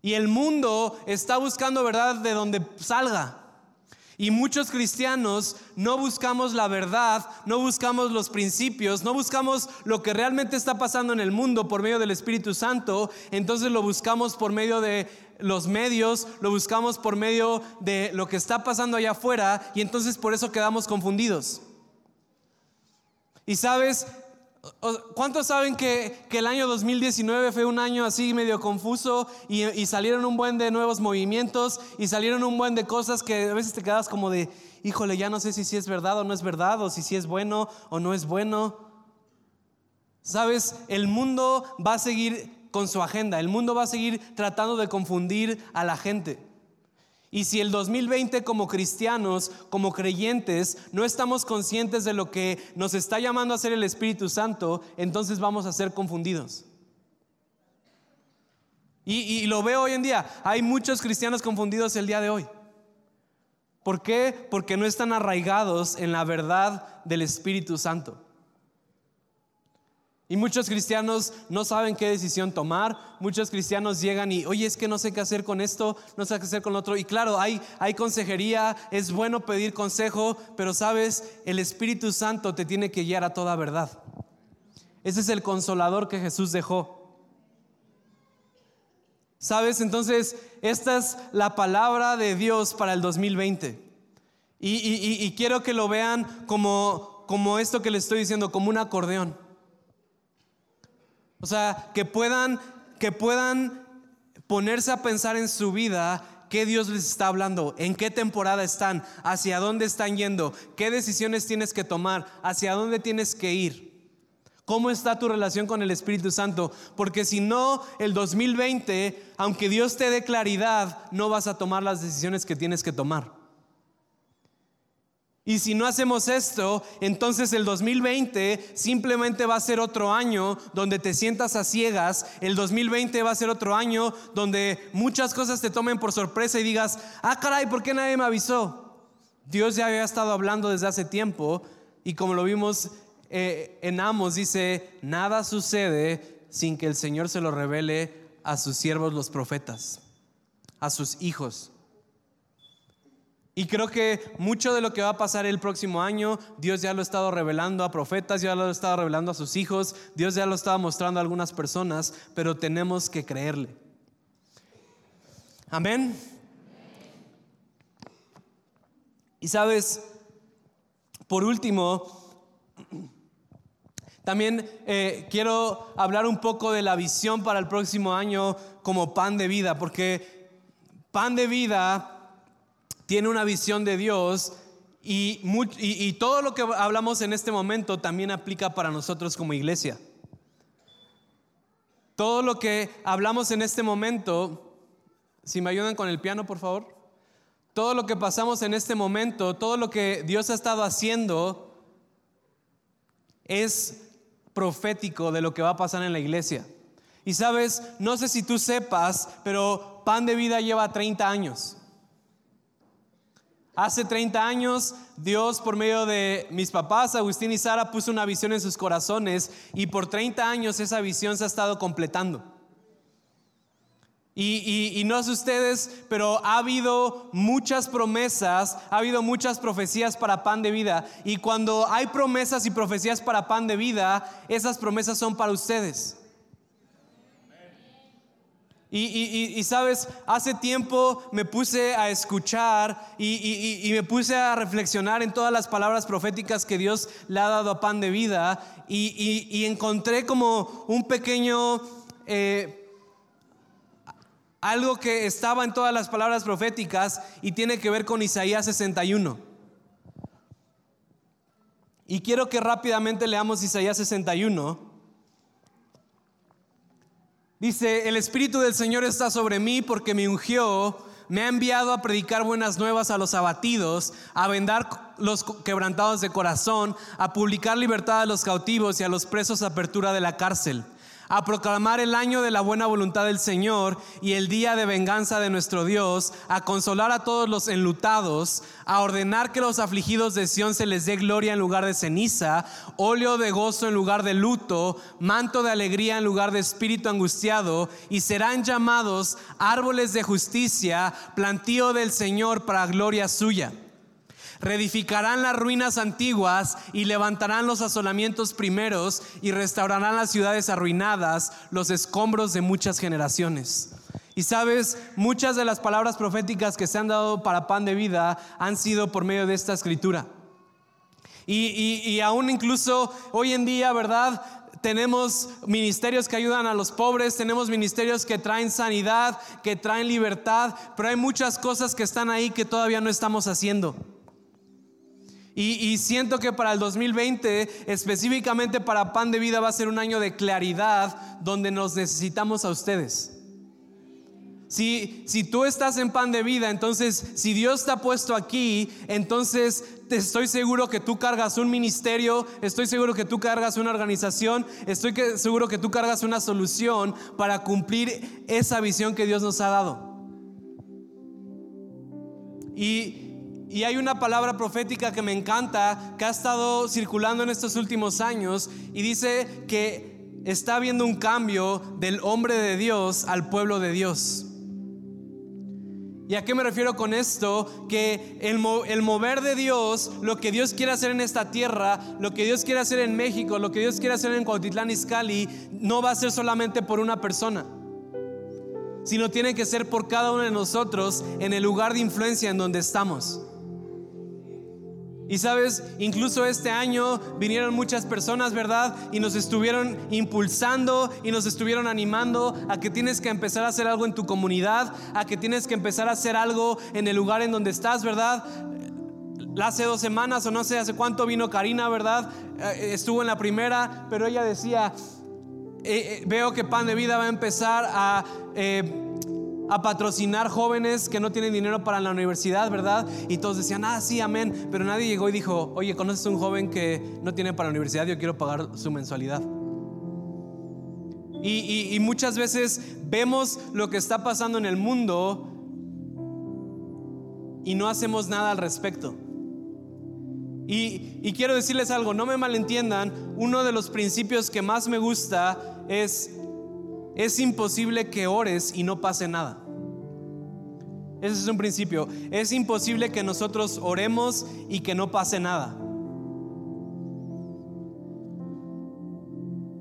Y el mundo está buscando verdad de donde salga. Y muchos cristianos no buscamos la verdad, no buscamos los principios, no buscamos lo que realmente está pasando en el mundo por medio del Espíritu Santo, entonces lo buscamos por medio de los medios, lo buscamos por medio de lo que está pasando allá afuera y entonces por eso quedamos confundidos. Y sabes, ¿Cuántos saben que, el año 2019 fue un año así medio confuso y, salieron un buen de nuevos movimientos y salieron un buen de cosas que a veces te quedas como de, híjole, ya no sé si, si es verdad o no es verdad o si, si es bueno o no es bueno? Sabes, el mundo va a seguir con su agenda, el mundo va a seguir tratando de confundir a la gente. Y si el 2020 como cristianos, como creyentes, no estamos conscientes de lo que nos está llamando a hacer el Espíritu Santo, entonces vamos a ser confundidos. Y, lo veo hoy en día. Hay muchos cristianos confundidos el día de hoy. ¿Por qué? Porque no están arraigados en la verdad del Espíritu Santo. Y muchos cristianos no saben qué decisión tomar. Muchos cristianos llegan y, oye, es que no sé qué hacer con esto, no sé qué hacer con lo otro. Y claro, hay, hay consejería, es bueno pedir consejo, pero sabes, el Espíritu Santo te tiene que guiar a toda verdad. Ese es el consolador que Jesús dejó. ¿Sabes? Entonces, esta es la palabra de Dios para el 2020. Y, y quiero que lo vean como, como esto que les estoy diciendo, como un acordeón. O sea, que puedan, que puedan ponerse a pensar en su vida qué Dios les está hablando, en qué temporada están, hacia dónde están yendo, qué decisiones tienes que tomar, hacia dónde tienes que ir. ¿Cómo está tu relación con el Espíritu Santo? Porque si no, el 2020, aunque Dios te dé claridad, no vas a tomar las decisiones que tienes que tomar. Y si no hacemos esto, entonces el 2020 simplemente va a ser otro año donde te sientas a ciegas. El 2020 va a ser otro año donde muchas cosas te tomen por sorpresa y digas, ah, caray, ¿por qué nadie me avisó? Dios ya había estado hablando desde hace tiempo y como lo vimos eh, en Amos, dice, nada sucede sin que el Señor se lo revele a sus siervos los profetas, a sus hijos. Y creo que mucho de lo que va a pasar el próximo año, Dios ya lo ha estado revelando a profetas, ya lo ha estado revelando a sus hijos, Dios ya lo estaba mostrando a algunas personas, pero tenemos que creerle. Amén. Y sabes, por último, también eh, quiero hablar un poco de la visión para el próximo año como pan de vida, porque pan de vida tiene una visión de Dios y, todo lo que hablamos en este momento también aplica para nosotros como iglesia. Todo lo que hablamos en este momento, si me ayudan con el piano, por favor. Todo lo que pasamos en este momento, todo lo que Dios ha estado haciendo, es profético de lo que va a pasar en la iglesia. Y sabes, no sé si tú sepas, pero Pan de Vida lleva 30 años. Hace 30 años Dios por medio de mis papás, Agustín y Sara, puso una visión en sus corazones y por 30 años esa visión se ha estado completando. Y, no sé ustedes, pero ha habido muchas promesas, ha habido muchas profecías para pan de vida. Y cuando hay promesas y profecías para pan de vida, esas promesas son para ustedes. Y, sabes, hace tiempo me puse a escuchar y, me puse a reflexionar en todas las palabras proféticas que Dios le ha dado a pan de vida y, encontré como un pequeño... Eh, algo que estaba en todas las palabras proféticas y tiene que ver con Isaías 61. Y quiero que rápidamente leamos Isaías 61. Dice, el Espíritu del Señor está sobre mí porque me ungió, me ha enviado a predicar buenas nuevas a los abatidos, a vendar los quebrantados de corazón, a publicar libertad a los cautivos y a los presos apertura de la cárcel a proclamar el año de la buena voluntad del Señor y el día de venganza de nuestro Dios, a consolar a todos los enlutados, a ordenar que los afligidos de Sión se les dé gloria en lugar de ceniza, óleo de gozo en lugar de luto, manto de alegría en lugar de espíritu angustiado, y serán llamados árboles de justicia, plantío del Señor para gloria suya. Reedificarán las ruinas antiguas y levantarán los asolamientos primeros y restaurarán las ciudades arruinadas, los escombros de muchas generaciones. Y sabes, muchas de las palabras proféticas que se han dado para pan de vida han sido por medio de esta escritura. Y, aún incluso hoy en día, ¿verdad? tenemos ministerios que ayudan a los pobres, tenemos ministerios que traen sanidad, que traen libertad, pero hay muchas cosas que están ahí que todavía no estamos haciendo. Y, siento que para el 2020, específicamente para Pan de Vida, va a ser un año de claridad donde nos necesitamos a ustedes. Si, si tú estás en pan de vida, entonces si Dios te ha puesto aquí, entonces te estoy seguro que tú cargas un ministerio, estoy seguro que tú cargas una organización, estoy seguro que tú cargas una solución para cumplir esa visión que Dios nos ha dado. Y, y hay una palabra profética que me encanta, que ha estado circulando en estos últimos años, y dice que está habiendo un cambio del hombre de Dios al pueblo de Dios. ¿Y a qué me refiero con esto? Que el, mover de Dios, lo que Dios quiere hacer en esta tierra, lo que Dios quiere hacer en México, lo que Dios quiere hacer en Cuautitlán Izcalli, no va a ser solamente por una persona, sino tiene que ser por cada uno de nosotros en el lugar de influencia en donde estamos. Y sabes, incluso este año vinieron muchas personas, ¿verdad? Y nos estuvieron impulsando y nos estuvieron animando a que tienes que empezar a hacer algo en tu comunidad, a que tienes que empezar a hacer algo en el lugar en donde estás, ¿verdad? Hace dos semanas o no sé hace cuánto vino Karina, ¿verdad? Eh, estuvo en la primera, pero ella decía, eh, eh, veo que Pan de Vida va a empezar a a patrocinar jóvenes que no tienen dinero para la universidad, ¿verdad? Y todos decían, ah, sí, amén. Pero nadie llegó y dijo, oye, ¿conoces a un joven que no tiene para la universidad? Yo quiero pagar su mensualidad. Y, muchas veces vemos lo que está pasando en el mundo y no hacemos nada al respecto. Y, y quiero decirles algo, no me malentiendan, uno de los principios que más me gusta es es imposible que ores y no pase nada. Ese es un principio. Es imposible que nosotros oremos y que no pase nada.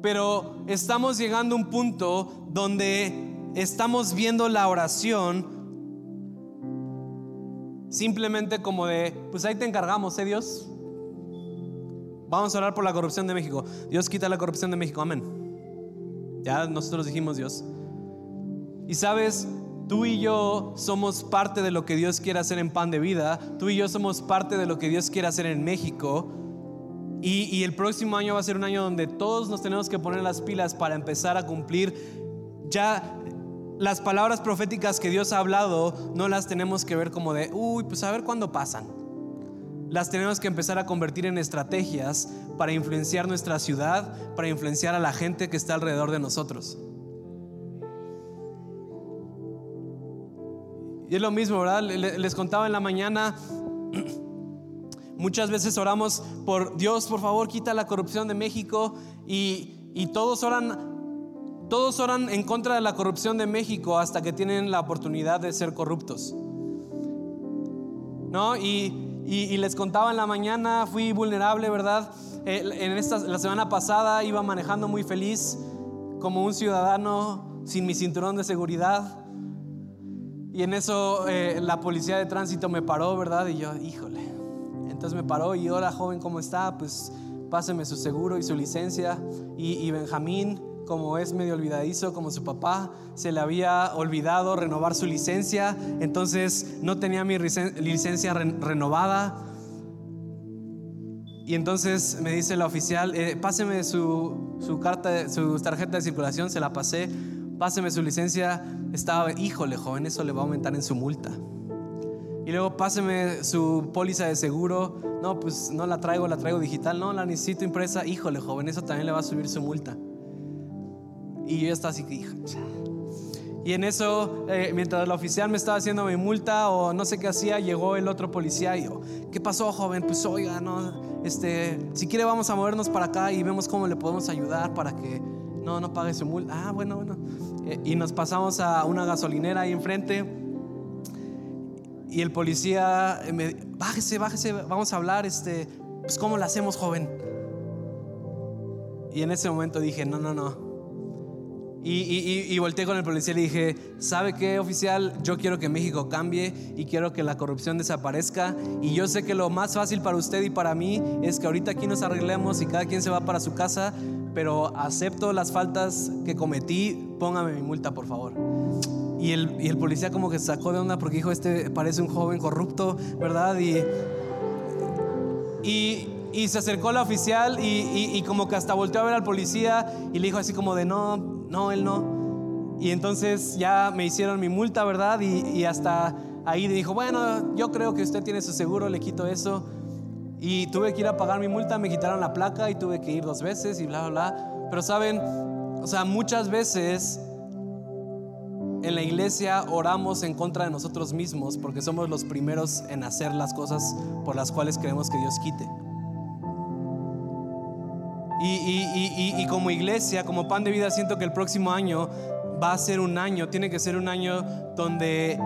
Pero estamos llegando a un punto donde estamos viendo la oración simplemente como de, pues ahí te encargamos, ¿eh Dios? Vamos a orar por la corrupción de México. Dios quita la corrupción de México, amén. Ya nosotros dijimos Dios. Y sabes, tú y yo somos parte de lo que Dios quiere hacer en Pan de Vida. Tú y yo somos parte de lo que Dios quiere hacer en México. Y, el próximo año va a ser un año donde todos nos tenemos que poner las pilas para empezar a cumplir ya las palabras proféticas que Dios ha hablado. No las tenemos que ver como de, uy, pues a ver cuándo pasan las tenemos que empezar a convertir en estrategias para influenciar nuestra ciudad, para influenciar a la gente que está alrededor de nosotros. Y es lo mismo, ¿verdad? Les contaba en la mañana, muchas veces oramos por Dios, por favor, quita la corrupción de México y, y todos oran todos oran en contra de la corrupción de México hasta que tienen la oportunidad de ser corruptos. ¿No? Y y, les contaba en la mañana, fui vulnerable, ¿verdad? Eh, en esta, la semana pasada iba manejando muy feliz como un ciudadano sin mi cinturón de seguridad. Y en eso eh, la policía de tránsito me paró, ¿verdad? Y yo, híjole. Entonces me paró y hola joven, ¿cómo está? Pues páseme su seguro y su licencia. Y, Benjamín, como es medio olvidadizo como su papá, se le había olvidado renovar su licencia, entonces no tenía mi licencia renovada. Y entonces me dice la oficial, eh, páseme su, carta, su tarjeta de circulación, se la pasé, páseme su licencia. Estaba, híjole, joven, eso le va a aumentar en su multa. Y luego páseme su póliza de seguro. No, pues no la traigo, la traigo digital. No, la necesito impresa. Híjole, joven, eso también le va a subir su multa. Y yo estaba así hijo, y en eso, eh, mientras la oficial me estaba haciendo mi multa o no sé qué hacía, llegó el otro policía y yo, ¿qué pasó, joven? Pues oiga, no, este, si quiere vamos a movernos para acá y vemos cómo le podemos ayudar para que no, no pague su multa. Ah, bueno, bueno. Eh, y nos pasamos a una gasolinera ahí enfrente y el policía me, bájese, bájese, vamos a hablar, este, pues cómo lo hacemos, joven. Y en ese momento dije, no, no, no, y, volteé con el policía y le dije, ¿sabe qué, oficial? Yo quiero que México cambie y quiero que la corrupción desaparezca. Y yo sé que lo más fácil para usted y para mí es que ahorita aquí nos arreglemos y cada quien se va para su casa, pero acepto las faltas que cometí, póngame mi multa, por favor. Y el, y el policía como que sacó de onda porque dijo, este parece un joven corrupto, ¿verdad? Y, y, y se acercó la oficial y, y, como que hasta volteó a ver al policía y le dijo así como de, no, no, él no. Y entonces ya me hicieron mi multa, ¿verdad? Y, hasta ahí dijo, bueno, yo creo que usted tiene su seguro, le quito eso. Y tuve que ir a pagar mi multa, me quitaron la placa y tuve que ir dos veces y bla, bla, bla. Pero saben, o sea, muchas veces en la iglesia oramos en contra de nosotros mismos porque somos los primeros en hacer las cosas por las cuales queremos que Dios quite. Y, como iglesia, como pan de vida, siento que el próximo año va a ser un año, tiene que ser un año donde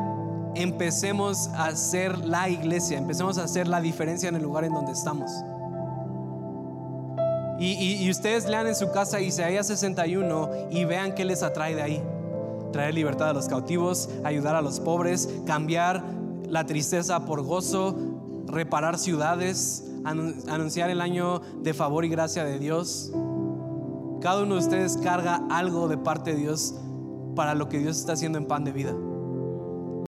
empecemos a ser la iglesia, empecemos a hacer la diferencia en el lugar en donde estamos. Y, ustedes lean en su casa Isaías 61 y vean qué les atrae de ahí. Traer libertad a los cautivos, ayudar a los pobres, cambiar la tristeza por gozo, reparar ciudades, anunciar el año de favor y gracia de Dios. Cada uno de ustedes carga algo de parte de Dios para lo que Dios está haciendo en pan de vida.